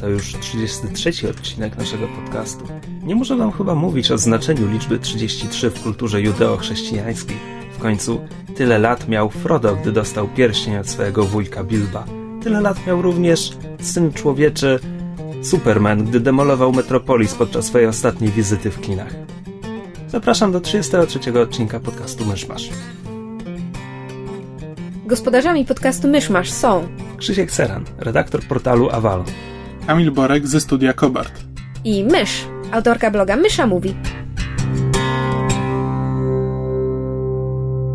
to już 33 odcinek naszego podcastu. Nie muszę wam chyba mówić o znaczeniu liczby 33 w kulturze judeo-chrześcijańskiej. W końcu tyle lat miał Frodo, gdy dostał pierścień od swojego wujka Bilba. Tyle lat miał również syn człowieczy Superman, gdy demolował Metropolis podczas swojej ostatniej wizyty w kinach. Zapraszam do 33 odcinka podcastu Myszmasz. Gospodarzami podcastu Myszmasz są Krzysiek Seran, redaktor portalu Avalon. Kamil Borek ze studia Kobart. i Mysz, autorka bloga Mysza Mówi.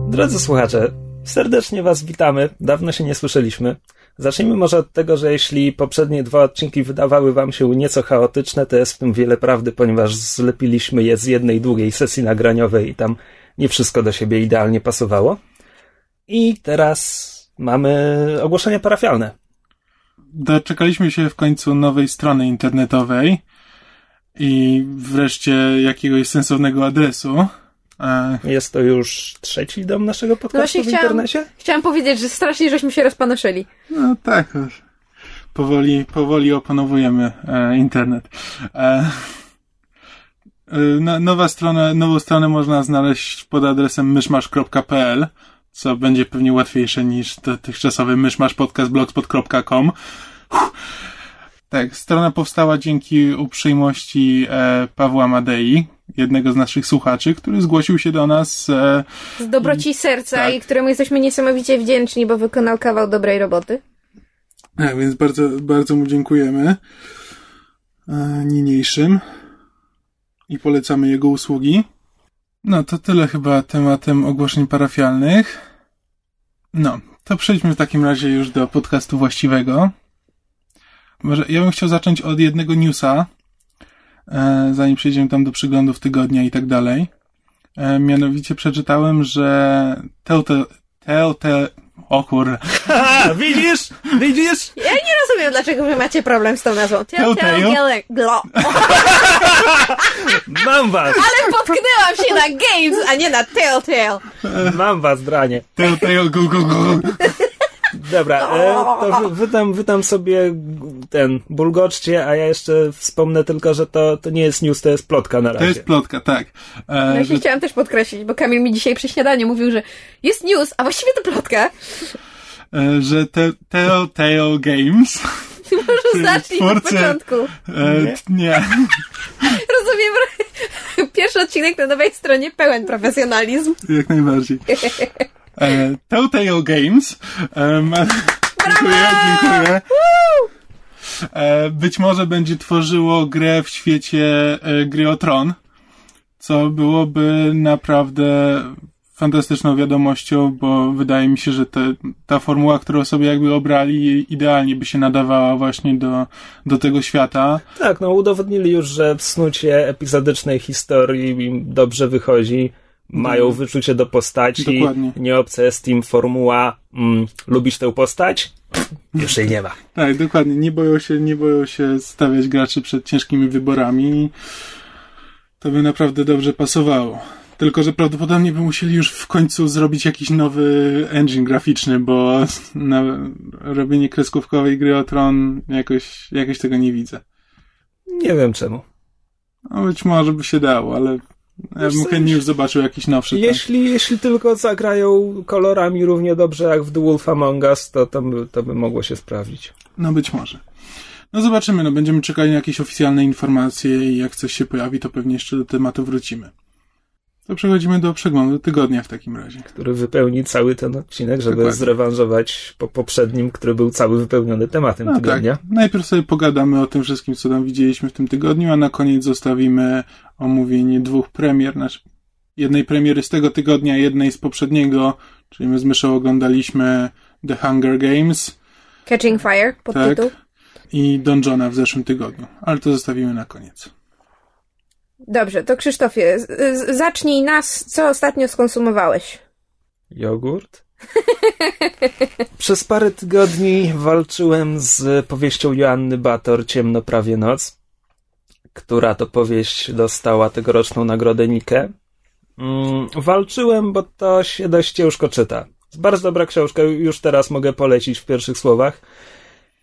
Drodzy słuchacze, serdecznie Was witamy. Dawno się nie słyszeliśmy. Zacznijmy może od tego, że jeśli poprzednie dwa odcinki wydawały Wam się nieco chaotyczne, to jest w tym wiele prawdy, ponieważ zlepiliśmy je z jednej długiej sesji nagraniowej i tam nie wszystko do siebie idealnie pasowało. I teraz mamy ogłoszenie parafialne. Doczekaliśmy się w końcu nowej strony internetowej i wreszcie jakiegoś sensownego adresu. E, Jest to już trzeci dom naszego podcastu właśnie w chciałam- internecie? Chciałam powiedzieć, że strasznie żeśmy się rozpanoszyli. no tak, już powoli, powoli opanowujemy e, internet. E, e, no, nowa strona, nową stronę można znaleźć pod adresem myszmasz.pl, co będzie pewnie łatwiejsze niż dotychczasowy myszmaszpodcastblogspot.com. Uff. Tak, strona powstała dzięki uprzejmości e, Pawła Madei, jednego z naszych słuchaczy, który zgłosił się do nas e, Z dobroci serca Tak. i któremu jesteśmy niesamowicie wdzięczni, bo wykonał kawał dobrej roboty. Tak, więc bardzo, bardzo mu dziękujemy e, niniejszym i polecamy jego usługi. No, to tyle chyba tematem ogłoszeń parafialnych. No, to przejdźmy w takim razie już do podcastu właściwego. Może ja bym chciał zacząć od jednego newsa, e, zanim przejdziemy tam do przeglądów tygodnia i tak dalej. E, mianowicie przeczytałem, że Telltale, Telltale, o kur, widzisz? Widzisz? Ja nie rozumiem, dlaczego wy macie problem z tą nazwą. Telltale? Telltale Glo. Mam was! Ale potknęłam się na Games, a nie na Telltale. Mam was, dranie. Telltale, gu, gu, gu. Dobra, e, to wy, wy, tam, wy tam sobie ten bulgoczcie, a ja jeszcze wspomnę tylko, że to, to nie jest news, to jest plotka na To razie. jest plotka, tak. E, No że, się chciałam też podkreślić, bo Kamil mi dzisiaj przy śniadaniu mówił, że jest news, a właściwie to plotka. E, że te, Telltale Games. Może zacznij od twórcy- początku. E, Nie? nie. Rozumiem. Pierwszy odcinek na nowej stronie pełen profesjonalizm. jak najbardziej. E, Telltale Games. E, ma, dziękuję, dziękuję. E, być może będzie tworzyło grę w świecie e, gry o Tron, co byłoby naprawdę fantastyczną wiadomością, bo wydaje mi się, że te, ta formuła, którą sobie jakby obrali, idealnie by się nadawała właśnie do, do tego świata. Tak, no udowodnili już, że snucie epizodycznej historii im dobrze wychodzi. Mają wyczucie do postaci. Dokładnie. Nie obca jest im formuła mm, lubisz tę postać? Już jej nie ma. Tak, dokładnie. Nie boją się, nie boją się stawiać graczy przed ciężkimi wyborami. To by naprawdę dobrze pasowało. Tylko, że prawdopodobnie by musieli już w końcu zrobić jakiś nowy engine graficzny, bo na robienie kreskówkowej gry o Tron jakoś, jakoś tego nie widzę. Nie wiem czemu. No być może by się dało, ale ja bym chętnie już zobaczył jakiś nowszy. tak. Jeśli, jeśli tylko zagrają kolorami równie dobrze jak w The Wolf Among Us, to, to, by, to by mogło się sprawdzić. No być może. No zobaczymy, no będziemy czekali na jakieś oficjalne informacje i jak coś się pojawi, to pewnie jeszcze do tematu wrócimy. To przechodzimy do przeglądu tygodnia w takim razie. Który wypełni cały ten odcinek, żeby Dokładnie. zrewanżować po poprzednim, który był cały wypełniony tematem No tak, tygodnia. najpierw sobie pogadamy o tym wszystkim, co tam widzieliśmy w tym tygodniu, a na koniec zostawimy omówienie dwóch premier, znaczy jednej premiery z tego tygodnia, jednej z poprzedniego, czyli my z Myszą oglądaliśmy The Hunger Games Catching Fire, podtytuł. Tak. i Donjona w zeszłym tygodniu, ale to zostawimy na koniec. Dobrze, to Krzysztofie, zacznij nas, co ostatnio skonsumowałeś. Jogurt? Przez parę tygodni walczyłem z powieścią Joanny Bator Ciemno prawie noc, która to powieść dostała tegoroczną nagrodę Nike. Mm, walczyłem, bo to się dość ciężko czyta. Bardzo dobra książka, już teraz mogę polecić w pierwszych słowach.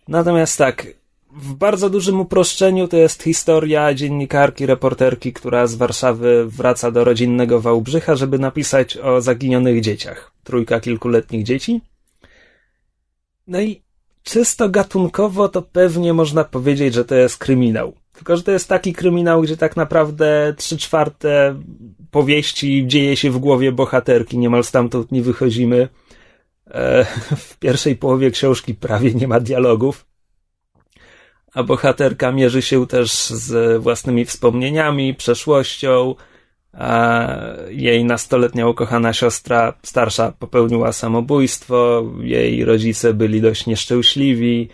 Natomiast tak, w bardzo dużym uproszczeniu to jest historia dziennikarki, reporterki, która z Warszawy wraca do rodzinnego Wałbrzycha, żeby napisać o zaginionych dzieciach. Trójka kilkuletnich dzieci. No i czysto gatunkowo to pewnie można powiedzieć, że to jest kryminał. Tylko, że to jest taki kryminał, gdzie tak naprawdę trzy czwarte powieści dzieje się w głowie bohaterki, niemal stamtąd nie wychodzimy. E, w pierwszej połowie książki prawie nie ma dialogów a bohaterka mierzy się też z własnymi wspomnieniami, przeszłością. A jej nastoletnia ukochana siostra starsza popełniła samobójstwo, jej rodzice byli dość nieszczęśliwi.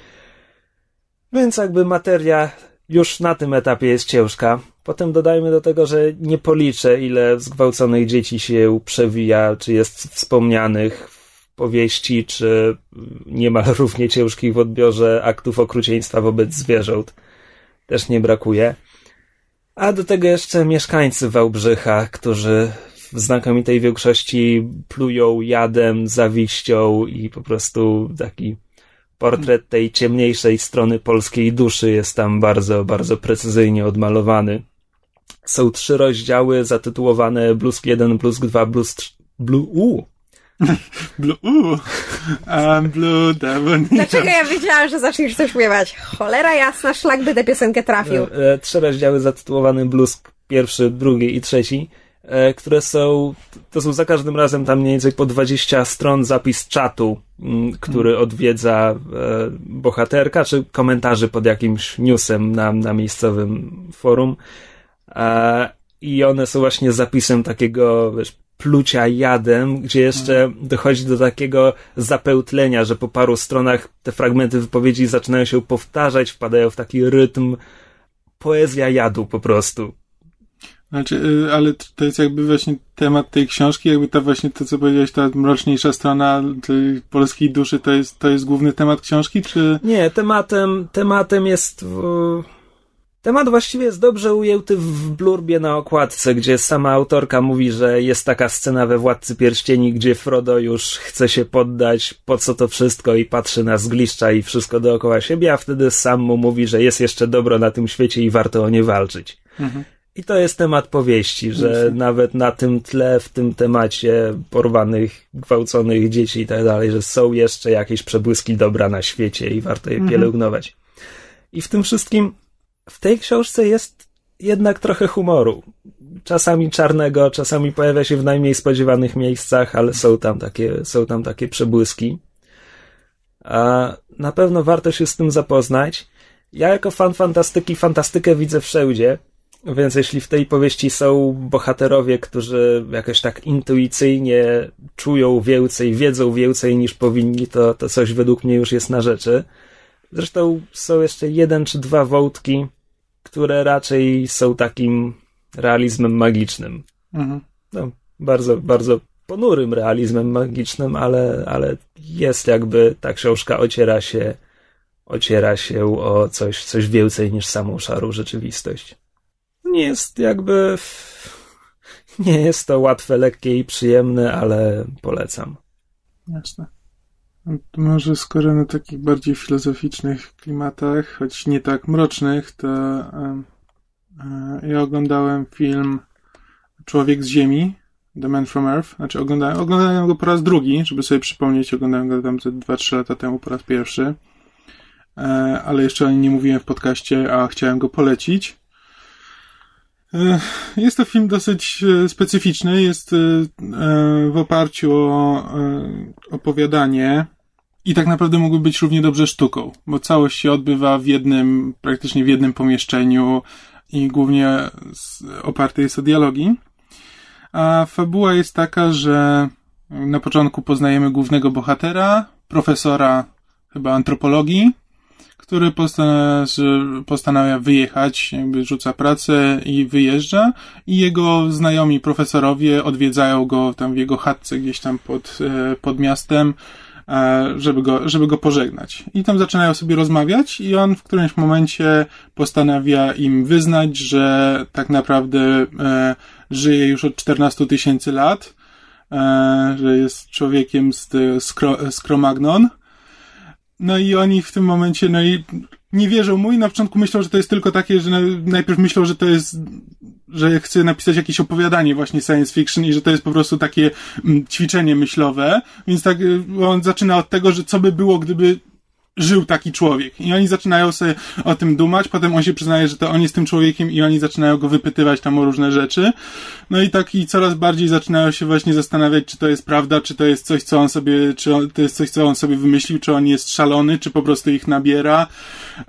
Więc jakby materia już na tym etapie jest ciężka. Potem dodajmy do tego, że nie policzę, ile zgwałconych dzieci się przewija, czy jest wspomnianych powieści, czy niemal równie ciężkich w odbiorze aktów okrucieństwa wobec zwierząt też nie brakuje. A do tego jeszcze mieszkańcy Wałbrzycha, którzy w znakomitej większości plują jadem, zawiścią i po prostu taki portret tej ciemniejszej strony polskiej duszy jest tam bardzo, bardzo precyzyjnie odmalowany. Są trzy rozdziały zatytułowane Blusk 1, Blusk 2, Blusk 3, Blue, u, Blue, uh, I'm blue, Dlaczego ja wiedziałam, że zaczniesz coś śpiewać? Cholera jasna, szlak by tę piosenkę trafił. E, e, trzy rozdziały zatytułowane Blusk, pierwszy, drugi i trzeci, e, które są, to są za każdym razem tam mniej więcej po 20 stron zapis czatu, mm, który hmm. odwiedza bohaterka, czy komentarzy pod jakimś newsem na, na miejscowym forum. I one są właśnie zapisem takiego, wiesz, plucia jadem, gdzie jeszcze mhm. dochodzi do takiego zapełtlenia, że po paru stronach te fragmenty wypowiedzi zaczynają się powtarzać, wpadają w taki rytm poezja jadu po prostu. Znaczy, y, ale to jest jakby właśnie temat tej książki, jakby ta właśnie to, co powiedziałeś, ta mroczniejsza strona tej polskiej duszy, to jest, to jest główny temat książki, czy... Nie, tematem, tematem jest... Temat właściwie jest dobrze ujęty w blurbie na okładce, gdzie sama autorka mówi, że jest taka scena we Władcy Pierścieni, gdzie Frodo już chce się poddać, po co to wszystko i patrzy na zgliszcza i wszystko dookoła siebie, a wtedy sam mu mówi, że jest jeszcze dobro na tym świecie i warto o nie walczyć. Mhm. I to jest temat powieści, że nawet na tym tle, w tym temacie porwanych, gwałconych dzieci i tak dalej, że są jeszcze jakieś przebłyski dobra na świecie i warto je mhm. pielęgnować. I w tym wszystkim w tej książce jest jednak trochę humoru. Czasami czarnego, czasami pojawia się w najmniej spodziewanych miejscach, ale są tam takie, są tam takie przebłyski. A na pewno warto się z tym zapoznać. Ja jako fan fantastyki fantastykę widzę wszędzie, więc jeśli w tej powieści są bohaterowie, którzy jakoś tak intuicyjnie czują więcej, wiedzą więcej niż powinni, to, to coś według mnie już jest na rzeczy. Zresztą są jeszcze jeden czy dwa wątki, które raczej są takim realizmem magicznym. Mhm. No, bardzo, bardzo ponurym realizmem magicznym, ale, ale jest jakby ta książka ociera się, ociera się o coś, coś więcej niż samą szarą rzeczywistość. Nie jest jakby, nie jest to łatwe, lekkie i przyjemne, ale polecam. Jasne. Może skoro na takich bardziej filozoficznych klimatach, choć nie tak mrocznych, to e, ja oglądałem film Człowiek z Ziemi, The Man from Earth. Znaczy oglądałem, oglądałem go po raz drugi, żeby sobie przypomnieć, oglądałem go tam 2-3 lata temu po raz pierwszy. E, ale jeszcze o nim nie mówiłem w podcaście, a chciałem go polecić. E, jest to film dosyć specyficzny. Jest w oparciu o opowiadanie i tak naprawdę mógłby być równie dobrze sztuką, bo całość się odbywa w jednym, praktycznie w jednym pomieszczeniu i głównie oparty jest o dialogi. A fabuła jest taka, że na początku poznajemy głównego bohatera, profesora chyba antropologii, który postanawia, wyjechać, jakby rzuca pracę i wyjeżdża i jego znajomi profesorowie odwiedzają go tam w jego chatce gdzieś tam pod, e, pod miastem, żeby go, żeby go pożegnać. I tam zaczynają sobie rozmawiać i on w którymś momencie postanawia im wyznać, że tak naprawdę e, żyje już od 14 tysięcy lat, że jest człowiekiem z, z Cro-Magnon, no i oni w tym momencie, no i nie wierzą mu i na początku myślą, że to jest tylko takie, że najpierw myślą, że to jest, że chce napisać jakieś opowiadanie właśnie science fiction i że to jest po prostu takie mm, ćwiczenie myślowe, więc tak y, on zaczyna od tego, że co by było, gdyby żył taki człowiek. I oni zaczynają sobie o tym dumać, potem on się przyznaje, że to on jest tym człowiekiem i oni zaczynają go wypytywać tam o różne rzeczy. No i tak i coraz bardziej zaczynają się właśnie zastanawiać, czy to jest prawda, czy to jest coś, co on sobie, czy on, to jest coś, co on sobie wymyślił, czy on jest szalony, czy po prostu ich nabiera.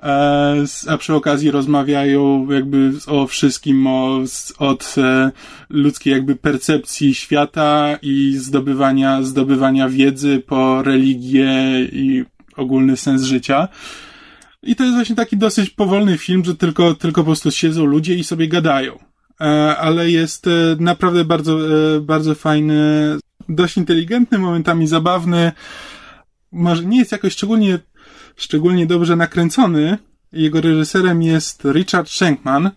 E, a przy okazji rozmawiają jakby o wszystkim, o, od e, ludzkiej jakby percepcji świata i zdobywania, zdobywania wiedzy po religię i ogólny sens życia. I to jest właśnie taki dosyć powolny film, że tylko, tylko po prostu siedzą ludzie i sobie gadają. E, ale jest e, naprawdę bardzo, e, bardzo fajny, dość inteligentny, momentami zabawny. Może nie jest jakoś szczególnie, szczególnie dobrze nakręcony. Jego reżyserem jest Richard Schenkman,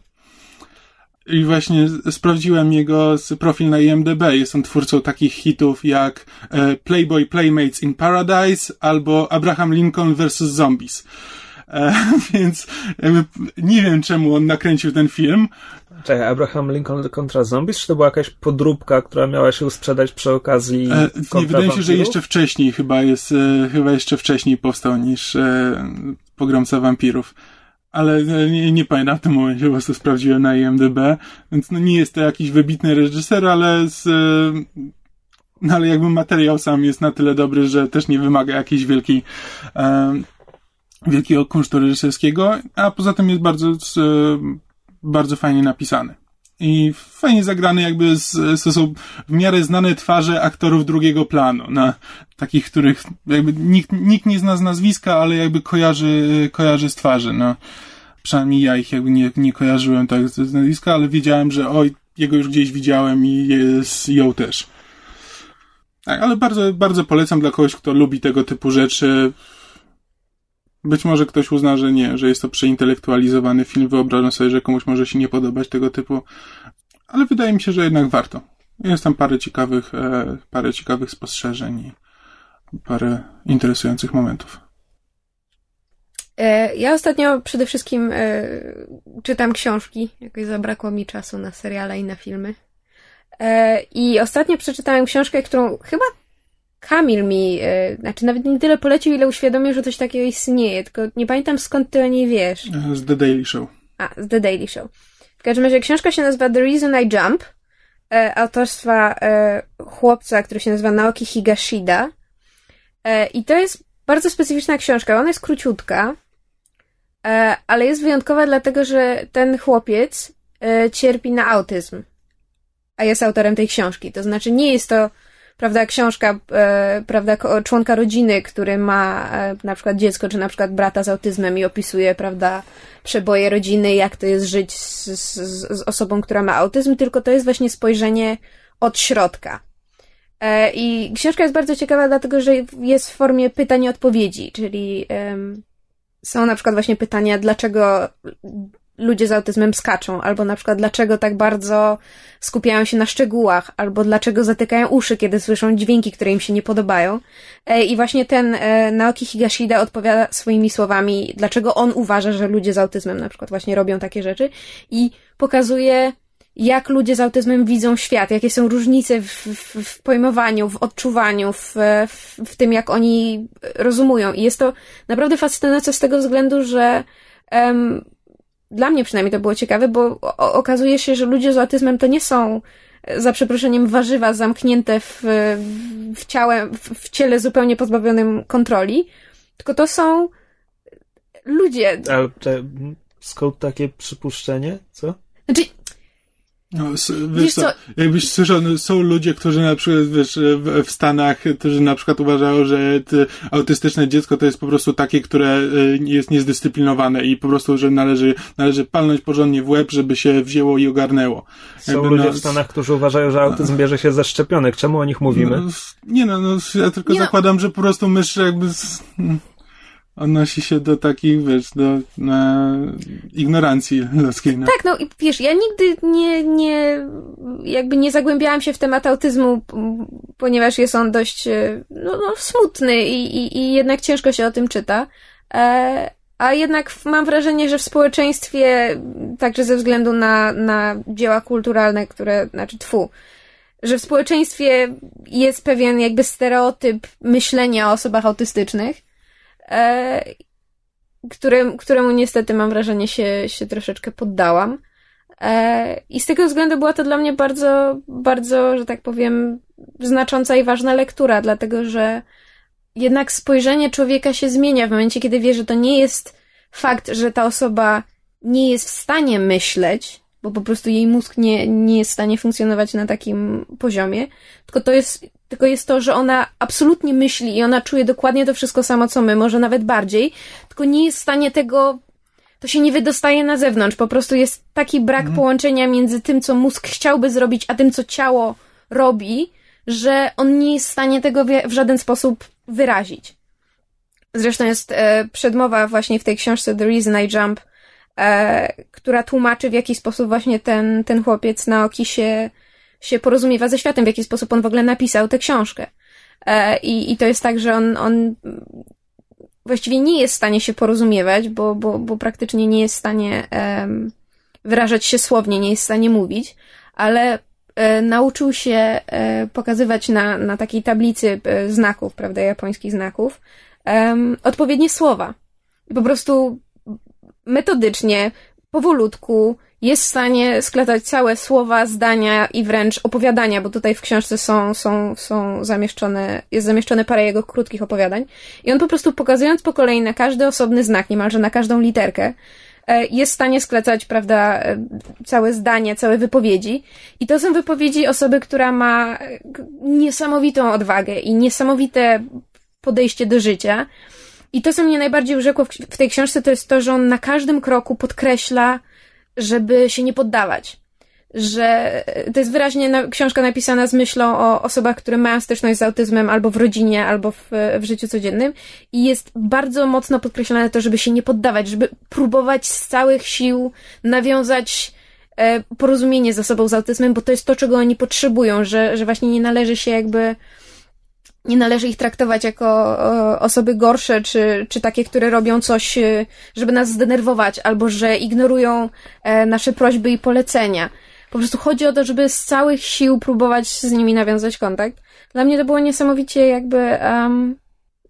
i właśnie sprawdziłem jego profil na IMDb. Jest on twórcą takich hitów jak e, Playboy Playmates in Paradise albo Abraham Lincoln vs. Zombies. E, więc nie wiem, czemu on nakręcił ten film. Czekaj, Abraham Lincoln kontra Zombies? Czy to była jakaś podróbka, która miała się sprzedać przy okazji e, Nie, wydaje mi się, że jeszcze wcześniej chyba jest, e, chyba jeszcze wcześniej powstał niż e, Pogromca Wampirów ale nie, nie pamiętam w tym momencie, po prostu sprawdziłem na IMDb, więc no nie jest to jakiś wybitny reżyser, ale z, no ale jakby materiał sam jest na tyle dobry, że też nie wymaga jakiejś wielkiej, e, wielkiego kunsztu reżyserskiego, a poza tym jest bardzo, z, bardzo fajnie napisany i fajnie zagrany jakby z, to są w miarę znane twarze aktorów drugiego planu, na takich, których jakby nikt, nikt nie zna z nazwiska, ale jakby kojarzy, kojarzy z twarzy, no. Przynajmniej ja ich jakby nie, nie kojarzyłem tak z nazwiska, ale wiedziałem, że oj, jego już gdzieś widziałem i jest ją też. Tak, ale bardzo, bardzo polecam dla kogoś, kto lubi tego typu rzeczy. Być może ktoś uzna, że nie, że jest to przeintelektualizowany film. Wyobrażam sobie, że komuś może się nie podobać tego typu, ale wydaje mi się, że jednak warto. Jest tam parę ciekawych, e, parę ciekawych spostrzeżeń i parę interesujących momentów. E, ja ostatnio przede wszystkim e, czytam książki. Jakoś zabrakło mi czasu na seriale i na filmy. E, I ostatnio przeczytałem książkę, którą chyba Kamil mi, e, znaczy nawet nie tyle polecił, ile uświadomił, że coś takiego istnieje, tylko nie pamiętam skąd ty o niej wiesz. Z The Daily Show. A, z The Daily Show. W każdym razie książka się nazywa The Reason I Jump, e, autorstwa e, chłopca, który się nazywa Naoki Higashida. E, I to jest bardzo specyficzna książka. Ona jest króciutka, e, ale jest wyjątkowa dlatego, że ten chłopiec e, cierpi na autyzm, a jest autorem tej książki. To znaczy nie jest to prawda, książka, e, prawda, członka rodziny, który ma e, na przykład dziecko, czy na przykład brata z autyzmem i opisuje, prawda, przeboje rodziny, jak to jest żyć z, z, z osobą, która ma autyzm, tylko to jest właśnie spojrzenie od środka. E, I książka jest bardzo ciekawa, dlatego że jest w formie pytań i odpowiedzi, czyli są na przykład właśnie pytania, dlaczego ludzie z autyzmem skaczą, albo na przykład dlaczego tak bardzo skupiają się na szczegółach, albo dlaczego zatykają uszy, kiedy słyszą dźwięki, które im się nie podobają. E, I właśnie ten e, Naoki Higashida odpowiada swoimi słowami, dlaczego on uważa, że ludzie z autyzmem na przykład właśnie robią takie rzeczy i pokazuje, jak ludzie z autyzmem widzą świat, jakie są różnice w, w, w pojmowaniu, w odczuwaniu, w, w, tym, jak oni rozumują. I jest to naprawdę fascynujące z tego względu, że um, dla mnie przynajmniej to było ciekawe, bo okazuje się, że ludzie z autyzmem to nie są za przeproszeniem warzywa zamknięte w, w, ciele, w ciele zupełnie pozbawionym kontroli, tylko to są ludzie. Ale skąd takie przypuszczenie? Co? Znaczy, No, wiesz, wiesz co, co, jakbyś słyszał, no, są ludzie, którzy na przykład, wiesz, w, w Stanach, którzy na przykład uważają, że autystyczne dziecko to jest po prostu takie, które y, jest niezdyscyplinowane i po prostu, że należy, należy palnąć porządnie w łeb, żeby się wzięło i ogarnęło. Są Jakby, ludzie no, w Stanach, którzy uważają, że autyzm bierze się ze szczepionek. Czemu o nich mówimy? No, nie no, no ja tylko nie zakładam, że po prostu mysz jakby... Odnosi się do takich, wiesz, do ignorancji ludzkiej. No. Tak, no i wiesz, ja nigdy nie, nie, jakby nie zagłębiałam się w temat autyzmu, ponieważ jest on dość, e, no, no smutny i, i, i jednak ciężko się o tym czyta. E, a jednak mam wrażenie, że w społeczeństwie, także ze względu na, na dzieła kulturalne, które, znaczy tfu, że w społeczeństwie jest pewien jakby stereotyp myślenia o osobach autystycznych, e, którym, któremu niestety mam wrażenie się, się troszeczkę poddałam. E, I z tego względu była to dla mnie bardzo, bardzo, że tak powiem, znacząca i ważna lektura, dlatego że jednak spojrzenie człowieka się zmienia w momencie, kiedy wie, że to nie jest fakt, że ta osoba nie jest w stanie myśleć, bo po prostu jej mózg nie, nie jest w stanie funkcjonować na takim poziomie, tylko to jest tylko jest to, że ona absolutnie myśli i ona czuje dokładnie to wszystko samo, co my, może nawet bardziej, tylko nie jest w stanie tego, to się nie wydostaje na zewnątrz. Po prostu jest taki brak mhm. połączenia między tym, co mózg chciałby zrobić, a tym, co ciało robi, że on nie jest w stanie tego w żaden sposób wyrazić. Zresztą jest e, przedmowa właśnie w tej książce The Reason I Jump, e, która tłumaczy, w jaki sposób właśnie ten, ten chłopiec na oki się porozumiewa ze światem, w jaki sposób on w ogóle napisał tę książkę. E, I, i to jest tak, że on, on właściwie nie jest w stanie się porozumiewać, bo, bo, bo praktycznie nie jest w stanie um, wyrażać się słownie, nie jest w stanie mówić, ale e, nauczył się e, pokazywać na, na takiej tablicy znaków, prawda, japońskich znaków, odpowiednie słowa. Po prostu metodycznie, powolutku, jest w stanie składać całe słowa, zdania i wręcz opowiadania, bo tutaj w książce są, są, są zamieszczone, jest zamieszczone parę jego krótkich opowiadań. I on po prostu pokazując po kolei na każdy osobny znak, niemalże na każdą literkę, e, jest w stanie składać, prawda, e, całe zdanie, całe wypowiedzi. I to są wypowiedzi osoby, która ma e, niesamowitą odwagę i niesamowite podejście do życia. I to, co mnie najbardziej urzekło w tej książce, to jest to, że on na każdym kroku podkreśla, żeby się nie poddawać. Że to jest wyraźnie na, książka napisana z myślą o osobach, które mają styczność z autyzmem albo w rodzinie, albo w, w życiu codziennym. I jest bardzo mocno podkreślone to, żeby się nie poddawać, żeby próbować z całych sił nawiązać e, porozumienie z osobą z autyzmem, bo to jest to, czego oni potrzebują, że, że właśnie nie należy się jakby nie należy ich traktować jako osoby gorsze, czy, czy takie, które robią coś, e, żeby nas zdenerwować, albo że ignorują e, nasze prośby i polecenia. Po prostu chodzi o to, żeby z całych sił próbować z nimi nawiązać kontakt. Dla mnie to było niesamowicie jakby um,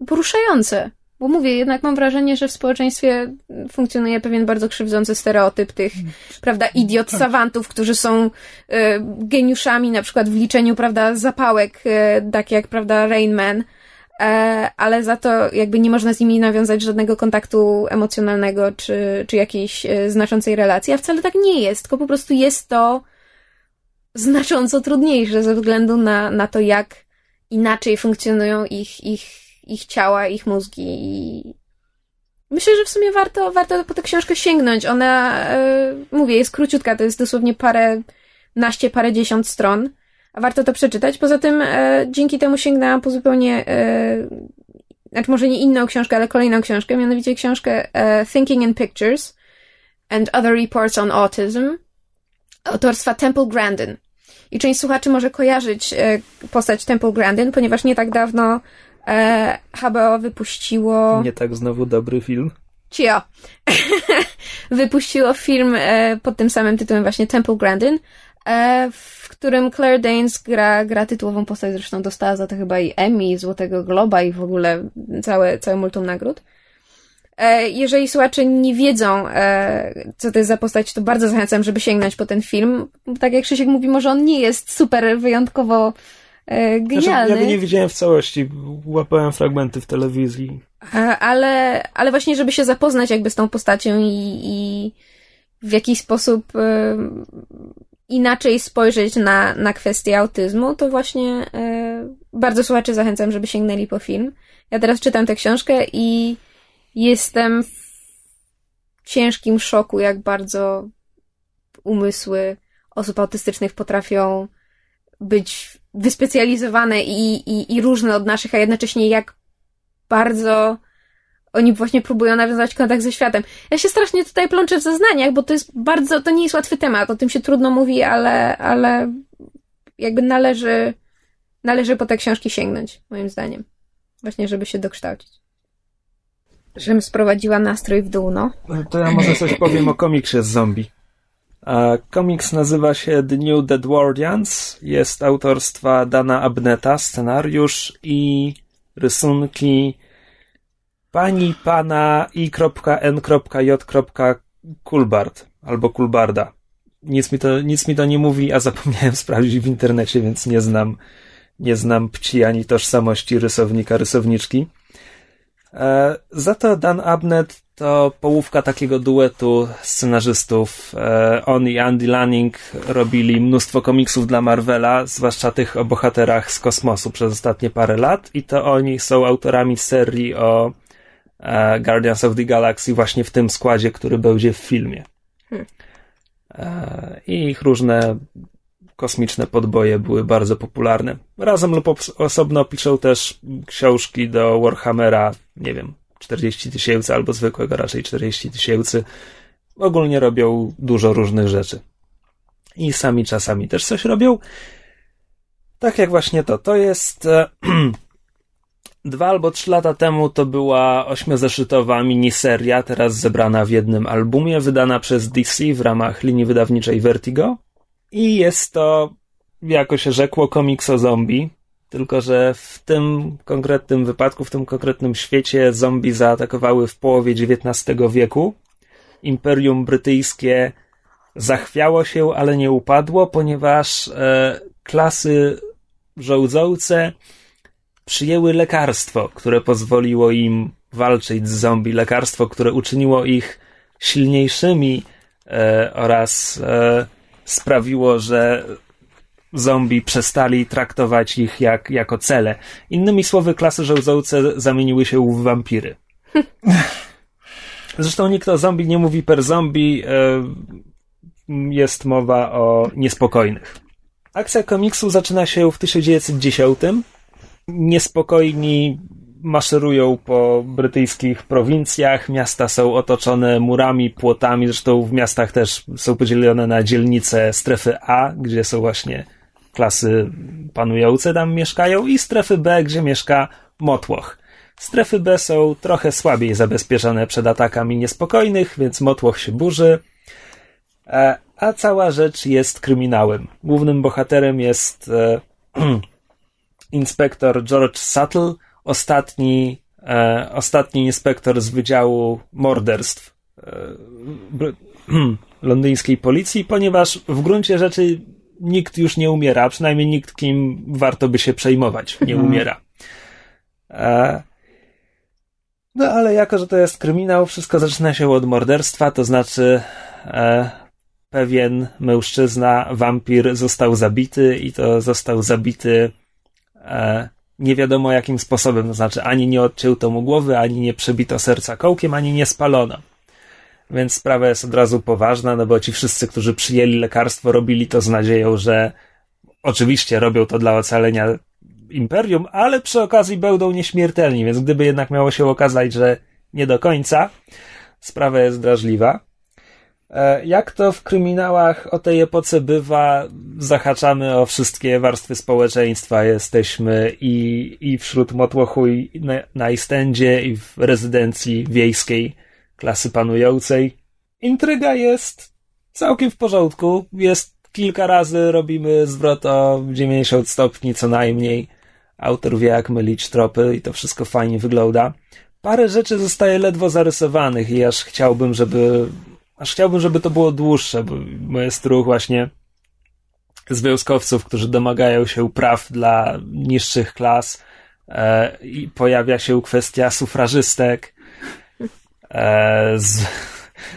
poruszające. Bo mówię, jednak mam wrażenie, że w społeczeństwie funkcjonuje pewien bardzo krzywdzący stereotyp tych, prawda, idiot tak. savantów, którzy są y, geniuszami na przykład w liczeniu, prawda, zapałek, y, tak jak, prawda, Rain Man, e, ale za to jakby nie można z nimi nawiązać żadnego kontaktu emocjonalnego czy, czy jakiejś y, znaczącej relacji, a wcale tak nie jest, tylko po prostu jest to znacząco trudniejsze ze względu na, na to, jak inaczej funkcjonują ich, ich ich ciała, ich mózgi i myślę, że w sumie warto, warto po tę książkę sięgnąć. Ona, e, mówię, jest króciutka, to jest dosłownie parę naście, parę dziesiąt stron, a warto to przeczytać. Poza tym e, dzięki temu sięgnęłam po zupełnie e, znaczy może nie inną książkę, ale kolejną książkę, mianowicie książkę Thinking in Pictures and Other Reports on Autism autorstwa Temple Grandin. I część słuchaczy może kojarzyć postać Temple Grandin, ponieważ nie tak dawno E, HBO wypuściło... Nie tak znowu dobry film? Cio. wypuściło film e, pod tym samym tytułem właśnie Temple Grandin, e, w którym Claire Danes gra, gra tytułową postać, zresztą dostała za to chyba i Emmy, Złotego Globa i w ogóle całe, całe multum nagród. E, jeżeli słuchacze nie wiedzą, e, co to jest za postać, to bardzo zachęcam, żeby sięgnąć po ten film. Tak jak Krzysiek mówi, może on nie jest super wyjątkowo genialny. Znaczy, ja go nie widziałem w całości, łapałem fragmenty w telewizji. Ale, ale właśnie, żeby się zapoznać jakby z tą postacią i, i w jakiś sposób e, inaczej spojrzeć na, na kwestię autyzmu, to właśnie e, bardzo słuchaczy zachęcam, żeby sięgnęli po film. Ja teraz czytam tę książkę i jestem w ciężkim szoku, jak bardzo umysły osób autystycznych potrafią być wyspecjalizowane i, i, i różne od naszych, a jednocześnie jak bardzo oni właśnie próbują nawiązać kontakt ze światem. Ja się strasznie tutaj plączę w zeznaniach, bo to jest bardzo, to nie jest łatwy temat, o tym się trudno mówi, ale, ale jakby należy, należy po te książki sięgnąć, moim zdaniem. Właśnie, żeby się dokształcić. Żebym sprowadziła nastrój w dół, no. To ja może coś powiem o komiksie z zombie. Komiks nazywa się The New Dead Guardians. Jest autorstwa Dana Abneta, scenariusz i rysunki pani pana i.n.j. Kulbard albo Kulbarda. Nic mi, to, nic mi to nie mówi, a zapomniałem sprawdzić w internecie, więc nie znam, nie znam pci ani tożsamości rysownika, rysowniczki. E, za to Dan Abnett to połówka takiego duetu scenarzystów. E, on i Andy Lanning robili mnóstwo komiksów dla Marvela, zwłaszcza tych o bohaterach z kosmosu przez ostatnie parę lat i to oni są autorami serii o e, Guardians of the Galaxy właśnie w tym składzie, który będzie w filmie. Hmm. E, I ich różne kosmiczne podboje były bardzo popularne. Razem lub osobno piszą też książki do Warhammera, nie wiem, 40 tysięcy albo zwykłego raczej 40 tysięcy. Ogólnie robią dużo różnych rzeczy. I sami czasami też coś robią. Tak jak właśnie to. To jest e, dwa albo trzy lata temu to była ośmiozeszytowa miniseria, teraz zebrana w jednym albumie, wydana przez DC w ramach linii wydawniczej Vertigo. I jest to, jako się rzekło, komiks o zombie. Tylko, że w tym konkretnym wypadku, w tym konkretnym świecie zombie zaatakowały w połowie XIX wieku. Imperium Brytyjskie zachwiało się, ale nie upadło, ponieważ e, klasy rządzące przyjęły lekarstwo, które pozwoliło im walczyć z zombie. Lekarstwo, które uczyniło ich silniejszymi e, oraz e, sprawiło, że zombie przestali traktować ich jak, jako cele. Innymi słowy, klasy żołdzące zamieniły się w wampiry. Zresztą nikt o zombie nie mówi per zombie. E, jest mowa o niespokojnych. Akcja komiksu zaczyna się w 1910. Niespokojni maszerują po brytyjskich prowincjach. Miasta są otoczone murami, płotami. Zresztą w miastach też są podzielone na dzielnice strefy A, gdzie są właśnie klasy panujące tam mieszkają, i strefy B, gdzie mieszka Motłoch. Strefy B są trochę słabiej zabezpieczone przed atakami niespokojnych, więc Motłoch się burzy. E, a cała rzecz jest kryminałem. Głównym bohaterem jest e, inspektor George Suttle, ostatni, e, ostatni inspektor z Wydziału Morderstw e, londyńskiej policji, ponieważ w gruncie rzeczy nikt już nie umiera, przynajmniej nikt, kim warto by się przejmować, nie mhm. umiera. E, no ale jako, że to jest kryminał, wszystko zaczyna się od morderstwa, to znaczy e, pewien mężczyzna, wampir został zabity i to został zabity e, nie wiadomo jakim sposobem, to znaczy ani nie odcięto mu głowy, ani nie przebito serca kołkiem, ani nie spalono. Więc sprawa jest od razu poważna, no bo ci wszyscy, którzy przyjęli lekarstwo, robili to z nadzieją, że oczywiście robią to dla ocalenia imperium, ale przy okazji będą nieśmiertelni, więc gdyby jednak miało się okazać, że nie do końca, sprawa jest drażliwa. E, jak to w kryminałach o tej epoce bywa, zahaczamy o wszystkie warstwy społeczeństwa. Jesteśmy i, i wśród motłochu, i na, na Istendzie, i w rezydencji wiejskiej klasy panującej. Intryga jest całkiem w porządku. Jest kilka razy robimy zwrot o 90 stopni co najmniej. Autor wie jak mylić tropy i to wszystko fajnie wygląda. Parę rzeczy zostaje ledwo zarysowanych i aż chciałbym, żeby aż chciałbym, żeby to było dłuższe, bo jest ruch właśnie związkowców, którzy domagają się praw dla niższych klas e, i pojawia się kwestia sufrażystek, z,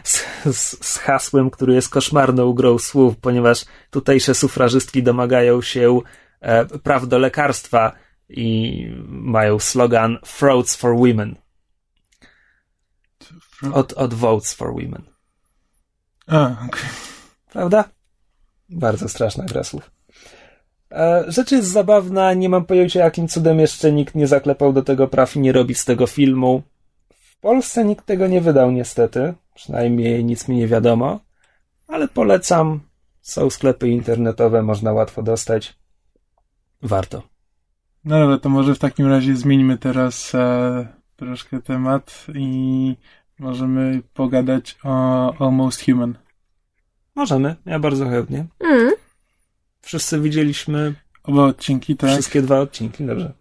z, z, z hasłem, który jest koszmarną grą słów, ponieważ tutejsze sufrażystki domagają się e, praw do lekarstwa i mają slogan Frauds for Women. Od, od Votes for Women. A, okay. Prawda? Bardzo straszna gra słów. E, rzecz jest zabawna, nie mam pojęcia jakim cudem jeszcze nikt nie zaklepał do tego praw i nie robi z tego filmu. W Polsce nikt tego nie wydał niestety, przynajmniej nic mi nie wiadomo, ale polecam. Są sklepy internetowe, można łatwo dostać. Warto. No dobra, to może w takim razie zmieńmy teraz e, troszkę temat i możemy pogadać o Almost Human. Możemy, ja bardzo chętnie. Mm. Wszyscy widzieliśmy Oba odcinki, tak? wszystkie dwa odcinki, dobrze.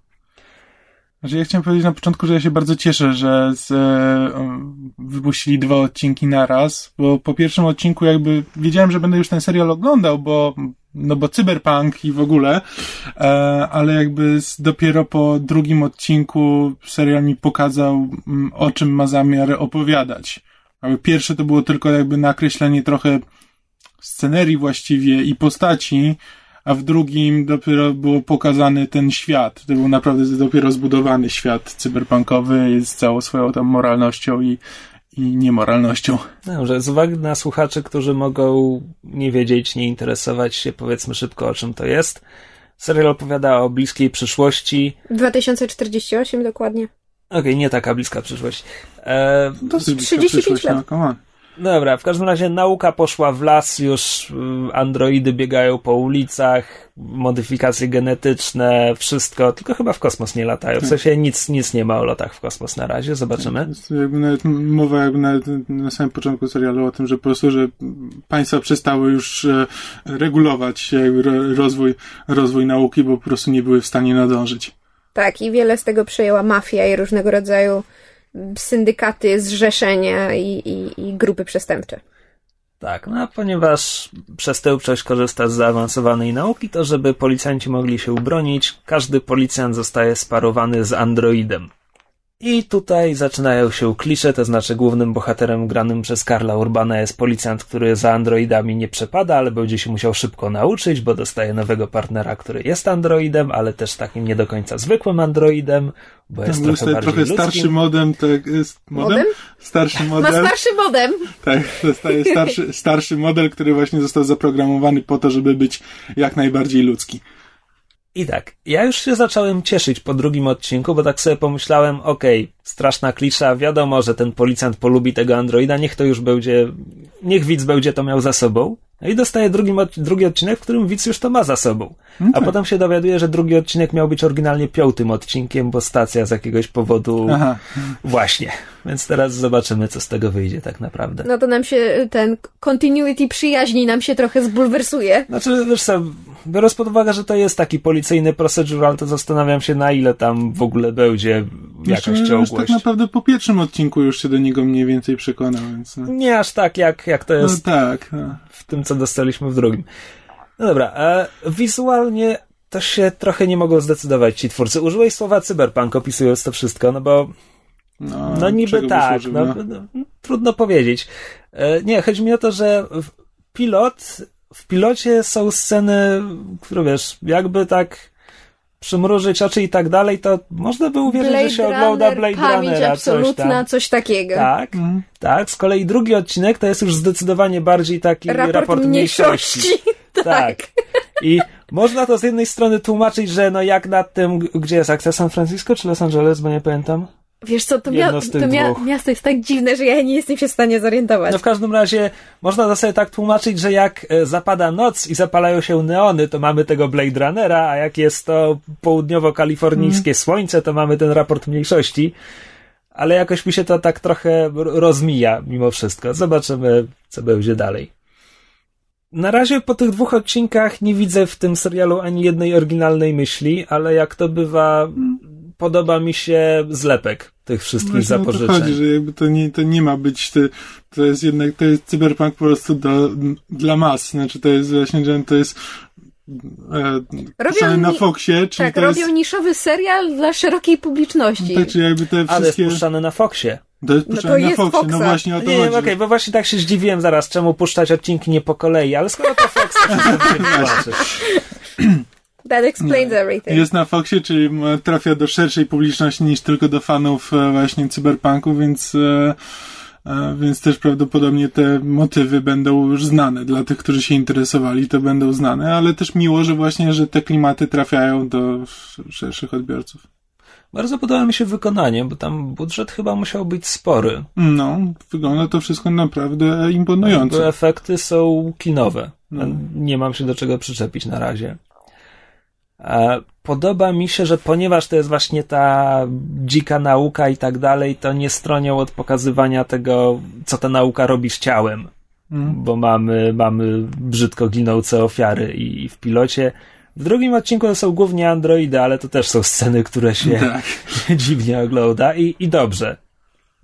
Znaczy, ja chciałem powiedzieć na początku, że ja się bardzo cieszę, że z, e, wypuścili dwa odcinki naraz, bo po pierwszym odcinku jakby wiedziałem, że będę już ten serial oglądał, bo no bo cyberpunk i w ogóle, e, ale jakby z, dopiero po drugim odcinku serial mi pokazał, m, mm, o czym ma zamiar opowiadać. Jakby pierwsze to było tylko jakby nakreślenie trochę scenerii właściwie i postaci, a w drugim dopiero było pokazany ten świat. To był naprawdę dopiero zbudowany świat cyberpunkowy z całą swoją tam moralnością i, i niemoralnością. Dobrze, z uwagi na słuchaczy, którzy mogą nie wiedzieć, nie interesować się, powiedzmy szybko o czym to jest. Serial opowiada o bliskiej przyszłości. 2048 dokładnie. Okej, okay, nie taka bliska przyszłość. E, Dosyć 35 lat. No, Dobra, w każdym razie nauka poszła w las, już y, androidy biegają po ulicach, modyfikacje genetyczne, wszystko, tylko chyba w kosmos nie latają. W sensie nic, nic nie ma o lotach w kosmos na razie, zobaczymy. Jest jakby nawet mowa jakby nawet na samym początku serialu o tym, że po prostu, że państwa przestały już e, regulować rozwój, rozwój nauki, bo po prostu nie były w stanie nadążyć. Tak, i wiele z tego przejęła mafia i różnego rodzaju syndykaty, zrzeszenia i, i, i grupy przestępcze. Tak, no a ponieważ przestępczość korzysta z zaawansowanej nauki, to żeby policjanci mogli się ubronić, każdy policjant zostaje sparowany z androidem. I tutaj zaczynają się klisze, to znaczy głównym bohaterem granym przez Karla Urbana jest policjant, który za androidami nie przepada, ale będzie się musiał szybko nauczyć, bo dostaje nowego partnera, który jest androidem, ale też takim nie do końca zwykłym androidem, bo jest trochę bardziej trochę ludzkim. starszy modem, tak jest modem? Modem? Starszy model. Ma starszy modem. Tak, dostaje starszy, starszy model, który właśnie został zaprogramowany po to, żeby być jak najbardziej ludzki. I tak, ja już się zacząłem cieszyć po drugim odcinku, bo tak sobie pomyślałem, okej, okay, straszna klisza, wiadomo, że ten policjant polubi tego androida, niech to już będzie, niech widz będzie to miał za sobą. No i dostaje drugi, drugi odcinek, w którym widz już to ma za sobą. Okay. A potem się dowiaduje, że drugi odcinek miał być oryginalnie piątym odcinkiem, bo stacja z jakiegoś powodu. Aha. Właśnie. Więc teraz zobaczymy, co z tego wyjdzie tak naprawdę. No to nam się ten continuity przyjaźni nam się trochę zbulwersuje. Znaczy, wiesz co, biorąc pod uwagę, że to jest taki policyjny procedural, to zastanawiam się, na ile tam w ogóle będzie jakaś znaczy, ciągłość. tak naprawdę po pierwszym odcinku już się do niego mniej więcej przekonał, więc... No. Nie aż tak, jak, jak to jest no tak, no. W tym, co dostaliśmy w drugim. No dobra, e, wizualnie to się trochę nie mogą zdecydować ci twórcy. Użyłeś słowa cyberpunk opisując to wszystko, no bo no, no niby tak, no, no, trudno powiedzieć. E, nie, chodzi mi o to, że pilot, w pilocie są sceny, które wiesz, jakby tak przymrużyć oczy i tak dalej, to można by uwierzyć, Blade że się Runner, ogląda Blade pamięć Runnera, absolutna, coś tam. coś takiego. Tak, mm. tak. Z kolei drugi odcinek to jest już zdecydowanie bardziej taki raport, raport mniejszości. mniejszości. tak. tak. I można to z jednej strony tłumaczyć, że no jak nad tym, gdzie jest akcja San Francisco czy Los Angeles, bo nie pamiętam. Wiesz co, to, mia to mia miasto jest tak dziwne, że ja nie jestem się w stanie zorientować. No w każdym razie można to sobie tak tłumaczyć, że jak e, zapada noc i zapalają się neony, to mamy tego Blade Runnera, a jak jest to południowo-kalifornijskie hmm. słońce, to mamy ten raport mniejszości. Ale jakoś mi się to tak trochę rozmija mimo wszystko. Zobaczymy, co będzie dalej. Na razie po tych dwóch odcinkach nie widzę w tym serialu ani jednej oryginalnej myśli, ale jak to bywa, podoba mi się zlepek tych wszystkich Właśnie zapożyczeń. O to chodzi, że jakby to nie, to nie ma być, to, to jest jednak, to jest cyberpunk po prostu do, dla mas, znaczy to jest właśnie, że to jest e, robią na Foxie, czyli tak, robią jest... niszowy serial dla szerokiej publiczności. Tak, czyli jakby te wszystkie... Ale jest puszczany na Foxie. To jest, No to na jest Foxie, Foxa. no właśnie o to Nie, nie, chodzi. okej, bo właśnie tak się zdziwiłem zaraz, czemu puszczać odcinki nie po kolei, ale skoro to Fox, to się. That explains everything. Jest na Foxie, czyli trafia do szerszej publiczności niż tylko do fanów e, właśnie cyberpunku, więc, e, e, więc też prawdopodobnie te motywy będą już znane. Dla tych, którzy się interesowali, to będą znane, ale też miło, że właśnie, że te klimaty trafiają do sz- szerszych odbiorców. Bardzo podoba mi się wykonanie, bo tam budżet chyba musiał być spory. No, wygląda to wszystko naprawdę Bo imponująco. efekty są kinowe. No. Nie mam się do czego przyczepić na razie. E, Podoba mi się, że ponieważ to jest właśnie ta dzika nauka i tak dalej, to nie stronią od pokazywania tego, co ta nauka robi z ciałem. Mm. Bo mamy, mamy brzydko ginące ofiary i, i w pilocie. W drugim odcinku to są głównie androidy, ale to też są sceny, które się Tak. dziwnie ogląda i, i dobrze.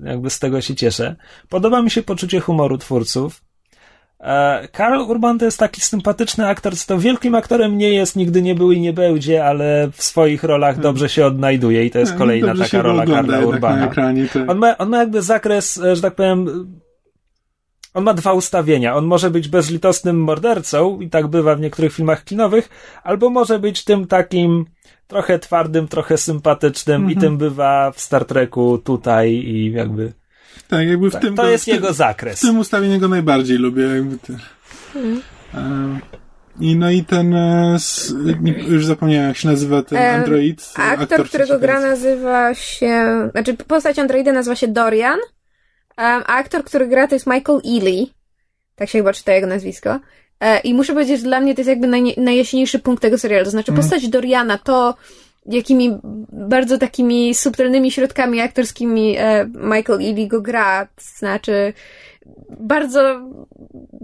Jakby z tego się cieszę. Podoba mi się poczucie humoru twórców. E, Karl Urban to jest taki sympatyczny aktor, co to wielkim aktorem nie jest, nigdy nie był i nie będzie, ale w swoich rolach dobrze się odnajduje i to jest Tak, kolejna dobrze taka rola Karla Urbana. Na ekranie, tak. On ma, on ma jakby zakres, e, że tak powiem, on ma dwa ustawienia. On może być bezlitosnym mordercą, i tak bywa w niektórych filmach kinowych, albo może być tym takim trochę twardym, trochę sympatycznym, i Mhm. tym bywa w Star Treku tutaj i jakby. Tak, jakby w Tak, tym to jest w tym- jego W zakres. tym ustawieniu go najbardziej lubię. Jakby. E, I no i ten, e, s, nie, już zapomniałem jak się nazywa ten android. A aktor, którego gra nazywa się. Znaczy, postać Androida nazywa się Dorian. Um, a aktor, który gra, to jest Michael Ealy. Tak się chyba czyta jego nazwisko. E, I muszę powiedzieć, że dla mnie to jest jakby naj, najjaśniejszy punkt tego serialu. To znaczy, postać Doriana to jakimi bardzo takimi subtelnymi środkami aktorskimi e, Michael Ealy go gra. Znaczy, bardzo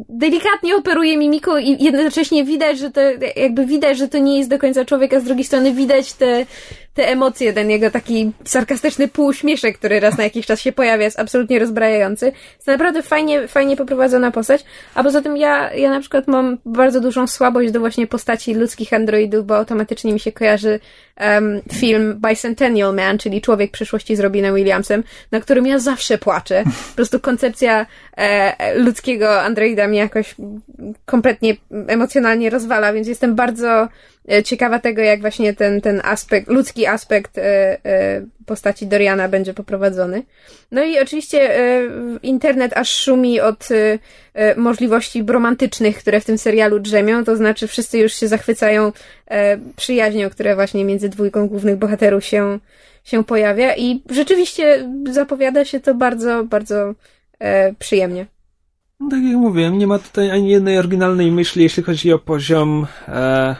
delikatnie operuje mimiką i jednocześnie widać, że to jakby widać, że to nie jest do końca człowiek, a z drugiej strony widać te, te emocje, ten jego taki sarkastyczny półśmieszek, który raz na jakiś czas się pojawia, jest absolutnie rozbrajający. Jest naprawdę fajnie, fajnie poprowadzona postać, a poza tym ja, ja na przykład mam bardzo dużą słabość do właśnie postaci ludzkich androidów, bo automatycznie mi się kojarzy um, film Bicentennial Man, czyli Człowiek przyszłości z Robinem Williamsem, na którym ja zawsze płaczę. Po prostu koncepcja e, ludzkiego androida mnie jakoś kompletnie emocjonalnie rozwala, więc jestem bardzo e, ciekawa tego, jak właśnie ten, ten aspekt, ludzki aspekt e, e, postaci Doriana będzie poprowadzony. No i oczywiście e, internet aż szumi od możliwości bromantycznych, które w tym serialu drzemią, to znaczy wszyscy już się zachwycają przyjaźnią, która właśnie między dwójką głównych bohaterów się, się pojawia i rzeczywiście zapowiada się to bardzo, bardzo przyjemnie. No, tak jak mówiłem, nie ma tutaj ani jednej oryginalnej myśli, jeśli chodzi o poziom. E,